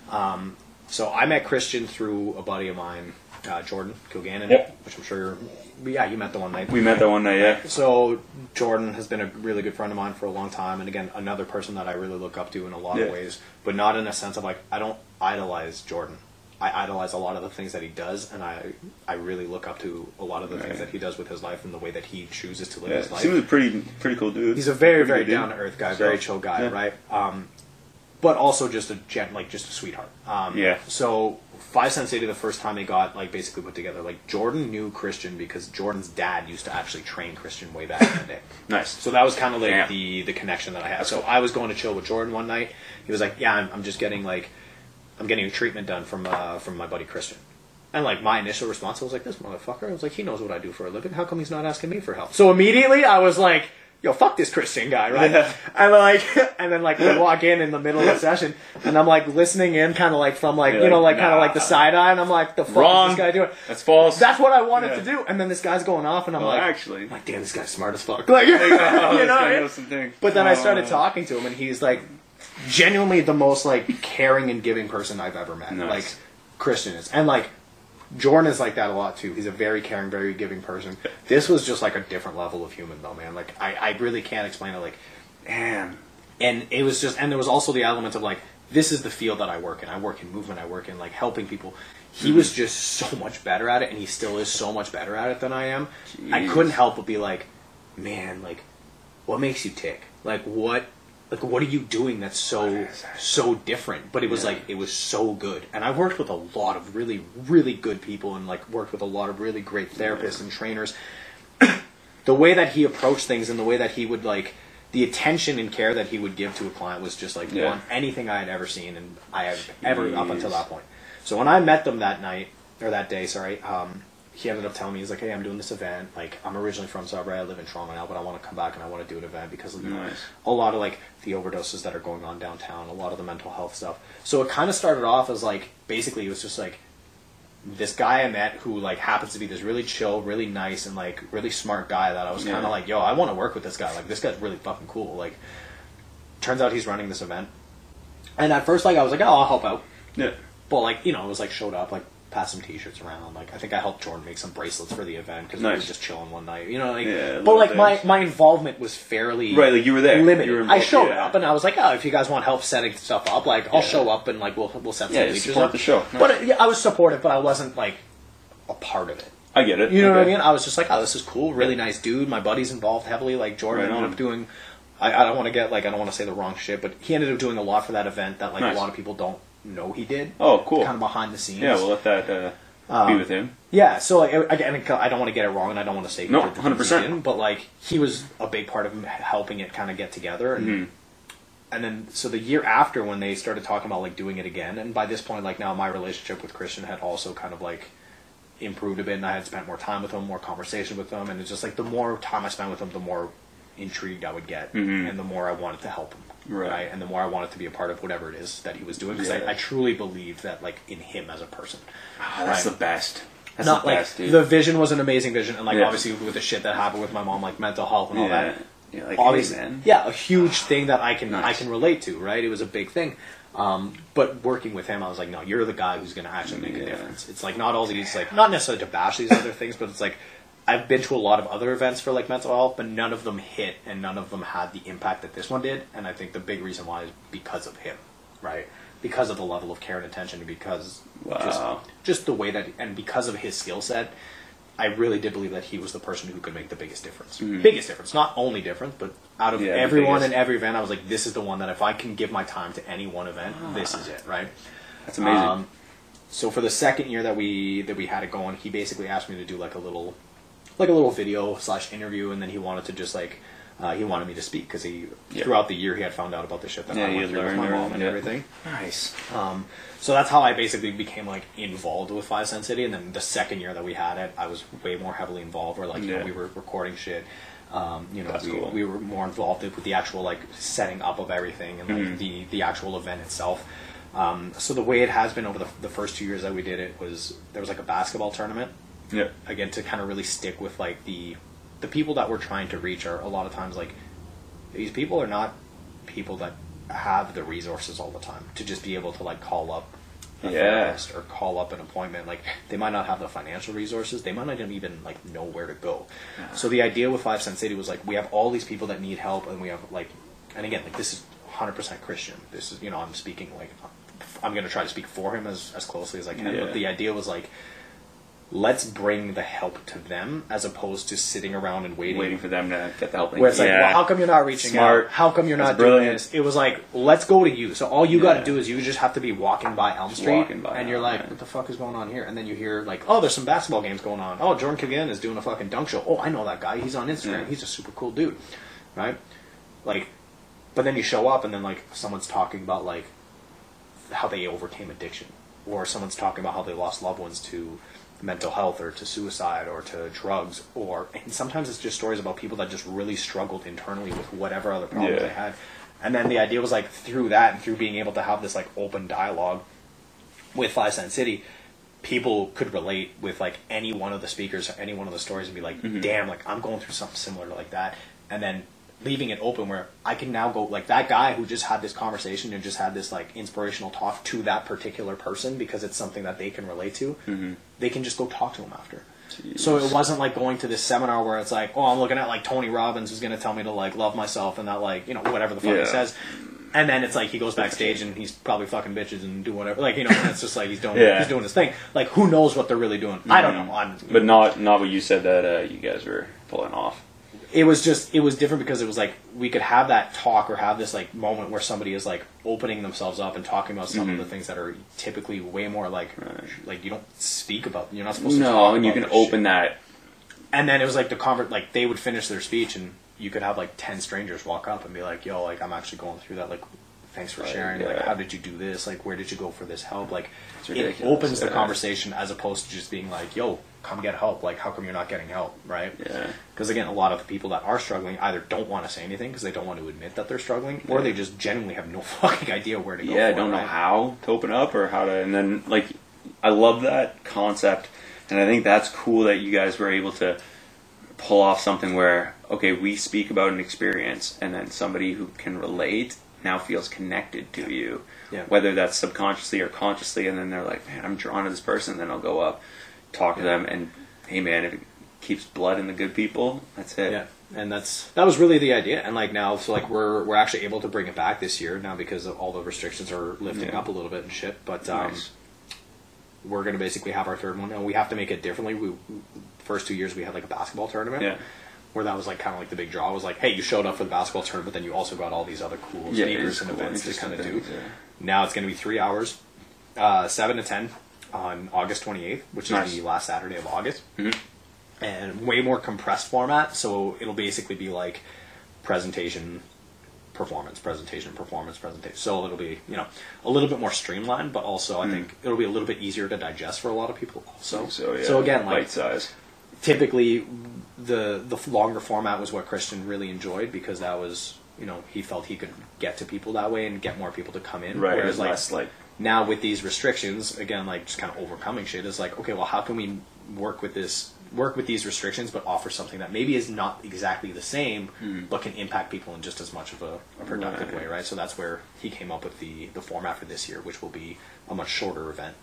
Um, so I met Christian through a buddy of mine, uh, Jordan Kilgannon, Yep. which I'm sure you're. Yeah, you met the one night. We met that one night, yeah. So Jordan has been a really good friend of mine for a long time, and again, another person that I really look up to in a lot Yeah. of ways, but not in a sense of like I don't idolize Jordan. I idolize a lot of the things that he does, and I I really look up to a lot of the things that he does with his life and the way that he chooses to live Yeah, his life. seems a pretty pretty cool dude. He's a very Pretty very down to earth guy, So, very chill guy, yeah. right? Um, but also just a gent, like just a sweetheart. Um, Yeah. So Five City, the first time they got like basically put together, like Jordan knew Christian because Jordan's dad used to actually train Christian way back in the day. [LAUGHS] Nice. So that was kind of like Damn. the the connection that I had. So I was going to chill with Jordan one night. He was like, "Yeah, I'm, I'm just getting like, I'm getting a treatment done from uh, from my buddy Christian." And like my initial response was like, "This motherfucker." I was like, "He knows what I do for a living. How come he's not asking me for help?" So immediately I was like, "Yo, fuck this Christian guy, right?" Yeah. And like, [LAUGHS] and then like we walk in in the middle of the session, and I'm like listening in, kind of like from like You're you know like, like kind of nah. like the side eye, and I'm like, "The fuck Wrong. is this guy doing?" That's false. That's what I wanted Yeah. to do. And then this guy's going off, and I'm Well, like, actually. I'm like, damn, this guy's smart as fuck. [LAUGHS] Like, [LAUGHS] you Oh, know, this I mean? But then I started Uh, talking to him, and he's like, genuinely the most like caring and giving person I've ever met. Nice. Like Christian is, and like Jordan is like that a lot too. He's a very caring, very giving person. This was just like a different level of human, though, man. Like I, I really can't explain it. Like, Man, and it was just, and there was also the element of like, this is the field that I work in. I work in movement. I work in like helping people. He was mm-hmm. just so much better at it, and he still is so much better at it than I am. I couldn't help but be like, man, like, what makes you tick? Like, what, like, what are you doing that's so so different? But it was Yeah. like, it was so good, and i've worked with a lot of really really good people, and like worked with a lot of really great therapists and trainers. [CLEARS THROAT] the way that he approached things and the way that he would like the attention and care that he would give to a client was just like Yeah. beyond anything I had ever seen and I have ever up until that point. So when I met them that night or that day, sorry, um, he ended up telling me he's like, "Hey, I'm doing this event. Like, I'm originally from Sudbury. I live in Toronto now, but I want to come back and I want to do an event because know, Nice. a lot of like the overdoses that are going on downtown, a lot of the mental health stuff. So it kind of started off as like basically it was just like this guy I met who like happens to be this really chill, really nice, and like really smart guy that I was kind of Yeah. like, yo, I want to work with this guy. Like this guy's really fucking cool. Like, turns out he's running this event, and at first like I was like, oh, I'll help out, yeah. but like you know it was like showed up like passed some t-shirts around. Like I think I helped Jordan make some bracelets for the event because we were just chilling one night. You know, like, Yeah, but like my things. my involvement was fairly Right, like you were there. limited. Were I showed yeah. up and I was like, oh, if you guys want help setting stuff up, like I'll Yeah. show up and like we'll we'll set Yeah, some bleachers support up. the show. But Nice. uh, yeah, I was supportive, but I wasn't like a part of it. I get it. You know what I mean? I was just like, oh, this is cool, really nice dude. My buddy's involved heavily. Like Jordan Right ended up doing. I, I don't want to get like I don't want to say the wrong shit, but he ended up doing a lot for that event that like Nice. a lot of people don't know he did. Oh, cool. Kind of behind the scenes. Yeah, we'll let that uh, Um, be with him. Yeah, so like again, I don't want to get it wrong, and I don't want to say No, did the things he 100%. didn't, but like he was a big part of helping it kind of get together. And Mm-hmm. and then so the year after when they started talking about like doing it again, and by this point, like now my relationship with Christian had also kind of like improved a bit, and I had spent more time with him, more conversation with him, and it's just like the more time I spent with him, the more intrigued I would get, and the more I wanted to help him, Right. and the more I wanted to be a part of whatever it is that he was doing, because Yeah. I, I truly believed that like in him as a person. Ah, that's Right. the best. That's Not the like best, dude. the vision was an amazing vision, and like Yeah. obviously with the shit that happened with my mom, like mental health and all yeah. that, Yeah, like, obviously, hey, yeah, a huge thing that I can I can relate to, right? It was a big thing. Um, but working with him, I was like, no, you're the guy who's going to actually make a difference. It's like not all these like not necessarily to bash these other things, but it's like I've been to a lot of other events for like mental health, but none of them hit and none of them had the impact that this one did. And I think the big reason why is because of him, right? Because of the level of care and attention, and because just Wow. just the way that and because of his skill set. I really did believe that he was the person who could make the biggest difference. Biggest difference, not only difference, but out of. Yeah, everyone in every event, I was like, this is the one that if I can give my time to any one event, this is it, right? That's amazing. Um, so for the second year that we that we had it going, he basically asked me to do like a little, like a little video slash interview, and then he wanted to just like, uh, he wanted me to speak because he Yeah. throughout the year he had found out about the shit that Yeah, I went through with learned my mom and yeah. everything. nice. Um, so that's how I basically became like involved with Five Cent City, and then the second year that we had it, I was way more heavily involved. Where like you know we were recording shit. Um, you know, we, cool. we were more involved with the actual like setting up of everything and like Mm-hmm. the the actual event itself. Um, so the way it has been over the, the first two years that we did it was there was like a basketball tournament Yeah. again to kind of really stick with like the the people that we're trying to reach are a lot of times like these people are not people that have the resources all the time to just be able to like call up a Yeah. or call up an appointment like they might not have the financial resources they might not even like know where to go so the idea with five cent city was like we have all these people that need help and we have like and again like this is 100% christian this is you know i'm speaking like i'm going to try to speak for him as, as closely as i can Yeah. but the idea was like let's bring the help to them as opposed to sitting around and waiting. Waiting for them to get the help. where it's like, well, how come you're not reaching Smart. out? How come you're That's not doing brilliant. this? It was like, let's go to you. So all you got to do is you just have to be walking by Elm Street, by and you're Elm, like, yeah. what the fuck is going on here? And then you hear like, oh, there's some basketball games going on. Oh, Jordan Kagan is doing a fucking dunk show. Oh, I know that guy. He's on Instagram. Yeah. He's a super cool dude, right? Like, but then you show up and then like someone's talking about like how they overcame addiction, or someone's talking about how they lost loved ones to mental health or to suicide or to drugs or and sometimes it's just stories about people that just really struggled internally with whatever other problems Yeah. they had. And then the idea was like through that and through being able to have this like open dialogue with five cent city people could relate with like any one of the speakers or any one of the stories and be like mm-hmm. damn like i'm going through something similar to like that. And then leaving it open where i can now go like that guy who just had this conversation and just had this like inspirational talk to that particular person because it's something that they can relate to they can just go talk to him after so it wasn't like going to this seminar where it's like, oh, I'm looking at like Tony Robbins who's going to tell me to like love myself and that like you know whatever the fuck Yeah. he says, and then it's like he goes backstage and he's probably fucking bitches and do whatever like you know it's just like he's doing Yeah. he's doing his thing. Like who knows what they're really doing? I don't know. I'm, But not not what you said that uh, you guys were pulling off. It was just it was different because it was like we could have that talk or have this like moment where somebody is like opening themselves up and talking about some of the things that are typically way more like Mm-hmm. Right. like you don't speak about you're not supposed to No, and you can this shit. open that. and then it was like the convert like they would finish their speech and you could have like 10 strangers walk up and be like yo like i'm actually going through that like thanks for Right, sharing like how did you do this like where did you go for this help like it opens the yeah. conversation as opposed to just being like yo come get help like how come you're not getting help right Yeah. because again a lot of the people that are struggling either don't want to say anything because they don't want to admit that they're struggling or they just genuinely have no [LAUGHS] fucking idea where to go Yeah, don't it, know right? how to open up or how to. And then like, I love that concept, and I think that's cool that you guys were able to pull off something where okay, we speak about an experience, and then somebody who can relate now feels connected to you, Yeah. whether that's subconsciously or consciously, and then they're like, man, I'm drawn to this person. Then I'll go up, talk to them, and hey, man, if it keeps blood in the good people, that's it. Yeah, and that's that was really the idea. And like now, so like we're we're actually able to bring it back this year now because of all the restrictions are lifting Yeah. up a little bit and shit. But um, Nice. we're gonna basically have our third one, and we have to make it differently. We first two years we had like a basketball tournament. Yeah. Where that was like kind of like the big draw was like, hey, you showed up for the basketball tournament, but then you also got all these other cool Yeah, speakers it's and cool, events to interesting kind of do. things, yeah. Now it's going to be three hours, uh, seven to ten on August 28th, which is the last Saturday of August, Mhm. and way more compressed format. So it'll basically be like presentation, performance presentation performance presentation so it'll be you know a little bit more streamlined but also i think it'll be a little bit easier to digest for a lot of people also So yeah, again like bite size. typically the the longer format was what Christian really enjoyed because that was you know he felt he could get to people that way and get more people to come in. Right, Whereas like less like now with these restrictions, again like just kind of overcoming shit is like okay, well how can we work with this work with these restrictions but offer something that maybe is not exactly the same but can impact people in just as much of a, a productive. Right. way, right? So that's where he came up with the the format for this year, which will be a much shorter event,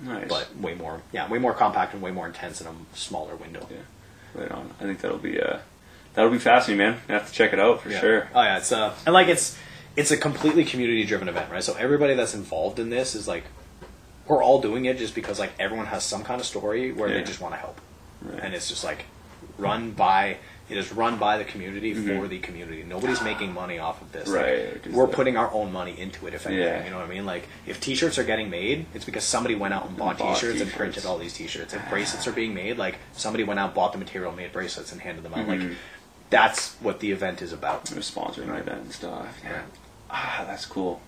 nice. but way more yeah, way more compact and way more intense in a smaller window. Yeah. Right on. I think that'll be uh, that'll be fascinating, man. I have to check it out for Yeah. sure. Oh yeah, it's uh, and like it's it's a completely community driven event, right? So everybody that's involved in this is like we're all doing it just because like everyone has some kind of story where they just want to help, Right. and it's just like run by. It is run by the community for Mhm. the community. Nobody's making money off of this. Right, Like, we're putting our own money into it. If anything, Yeah. you know what I mean. Like if T-shirts are getting made, it's because somebody went out and bought, Bought T-shirts, and t-shirts. printed all these T-shirts. If bracelets are being made, like somebody went out, bought the material, made bracelets, and handed them out. Mhm. Like that's what the event is about. They're sponsoring my event and stuff. Yeah. Ah, that's cool.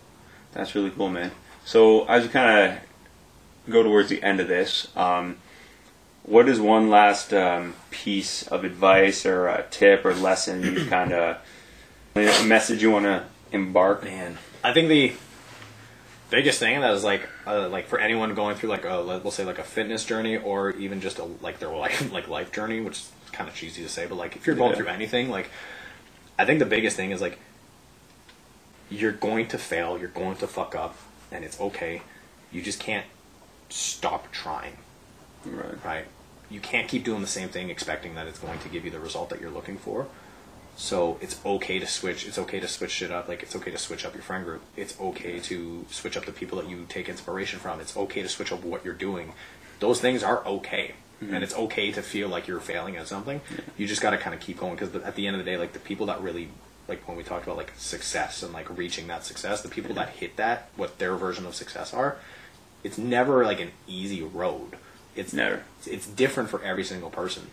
That's really cool, man. So as we kind of go towards the end of this, um, what is one last um, piece of advice or a tip or lesson you [CLEARS THROAT] kind of message you want to embark? Man, I think the biggest thing that is like uh, like for anyone going through like a let- we'll say like a fitness journey or even just a like their [LAUGHS] like like life journey, which is kind of cheesy to say, but like if you're going Yeah. through anything, like I think the biggest thing is like you're going to fail, you're going to fuck up, and it's okay. You just can't stop trying, Right. right? You can't keep doing the same thing expecting that it's going to give you the result that you're looking for. So it's okay to switch. It's okay to switch shit up. Like it's okay to switch up your friend group. It's okay to switch up the people that you take inspiration from. It's okay to switch up what you're doing. Those things are okay, mm-hmm. and it's okay to feel like you're failing at something. You just got to kind of keep going because at the end of the day, like the people that really like when we talked about like success and like reaching that success, the people that hit that, what their version of success are, it's never like an easy road. It's Never. it's, it's different for every single person.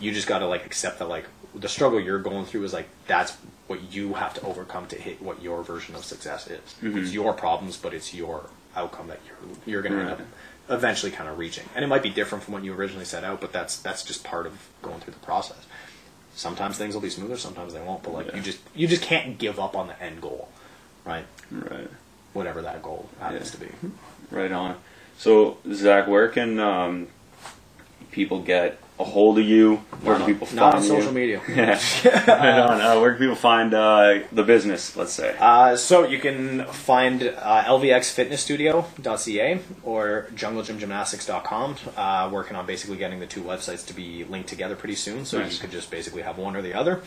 You just got to like accept that like the struggle you're going through is like that's what you have to overcome to hit what your version of success is. Mm-hmm. It's your problems, but it's your outcome that you're you're going to end up eventually kind of reaching. And it might be different from what you originally set out, but that's that's just part of going through the process. Sometimes things will be smoother, sometimes they won't. But like Yeah. you just you just can't give up on the end goal, right? Right. Whatever that goal happens Yeah. to be. Right on. So Zach, where can um, people get a hold of you? Where Not can people not find on you? social media. [LAUGHS] Yeah. right on. Uh, where can people find uh, the business? Let's say. Uh, so you can find uh, lvxfitnessstudio.ca or junglegymgymnastics.com. Uh, working on basically getting the two websites to be linked together pretty soon, so Nice. you could just basically have one or the other.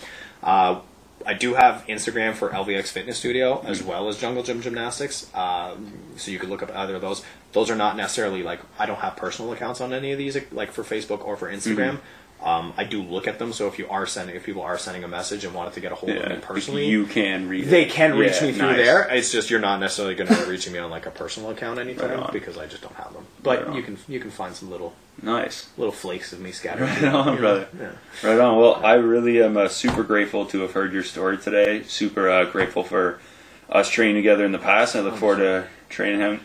I do have Instagram for LVX Fitness Studio as well as Jungle Gym Gymnastics, um, so you could look up either of those. Those are not necessarily like I don't have personal accounts on any of these, like for Facebook or for Instagram. Um, I do look at them, so if you are sending, if people are sending a message and wanted to get a hold of me personally, you can read. they it. can reach Yeah, me through nice. there. It's just you're not necessarily going to be reaching me on like a personal account anytime Right because I just don't have them. But Right you can you can find some little Nice. little flakes of me scattered. Right on, you know? brother. Yeah. Right on. Well, I really am uh, super grateful to have heard your story today. Super uh, grateful for us training together in the past. And I look forward to training him.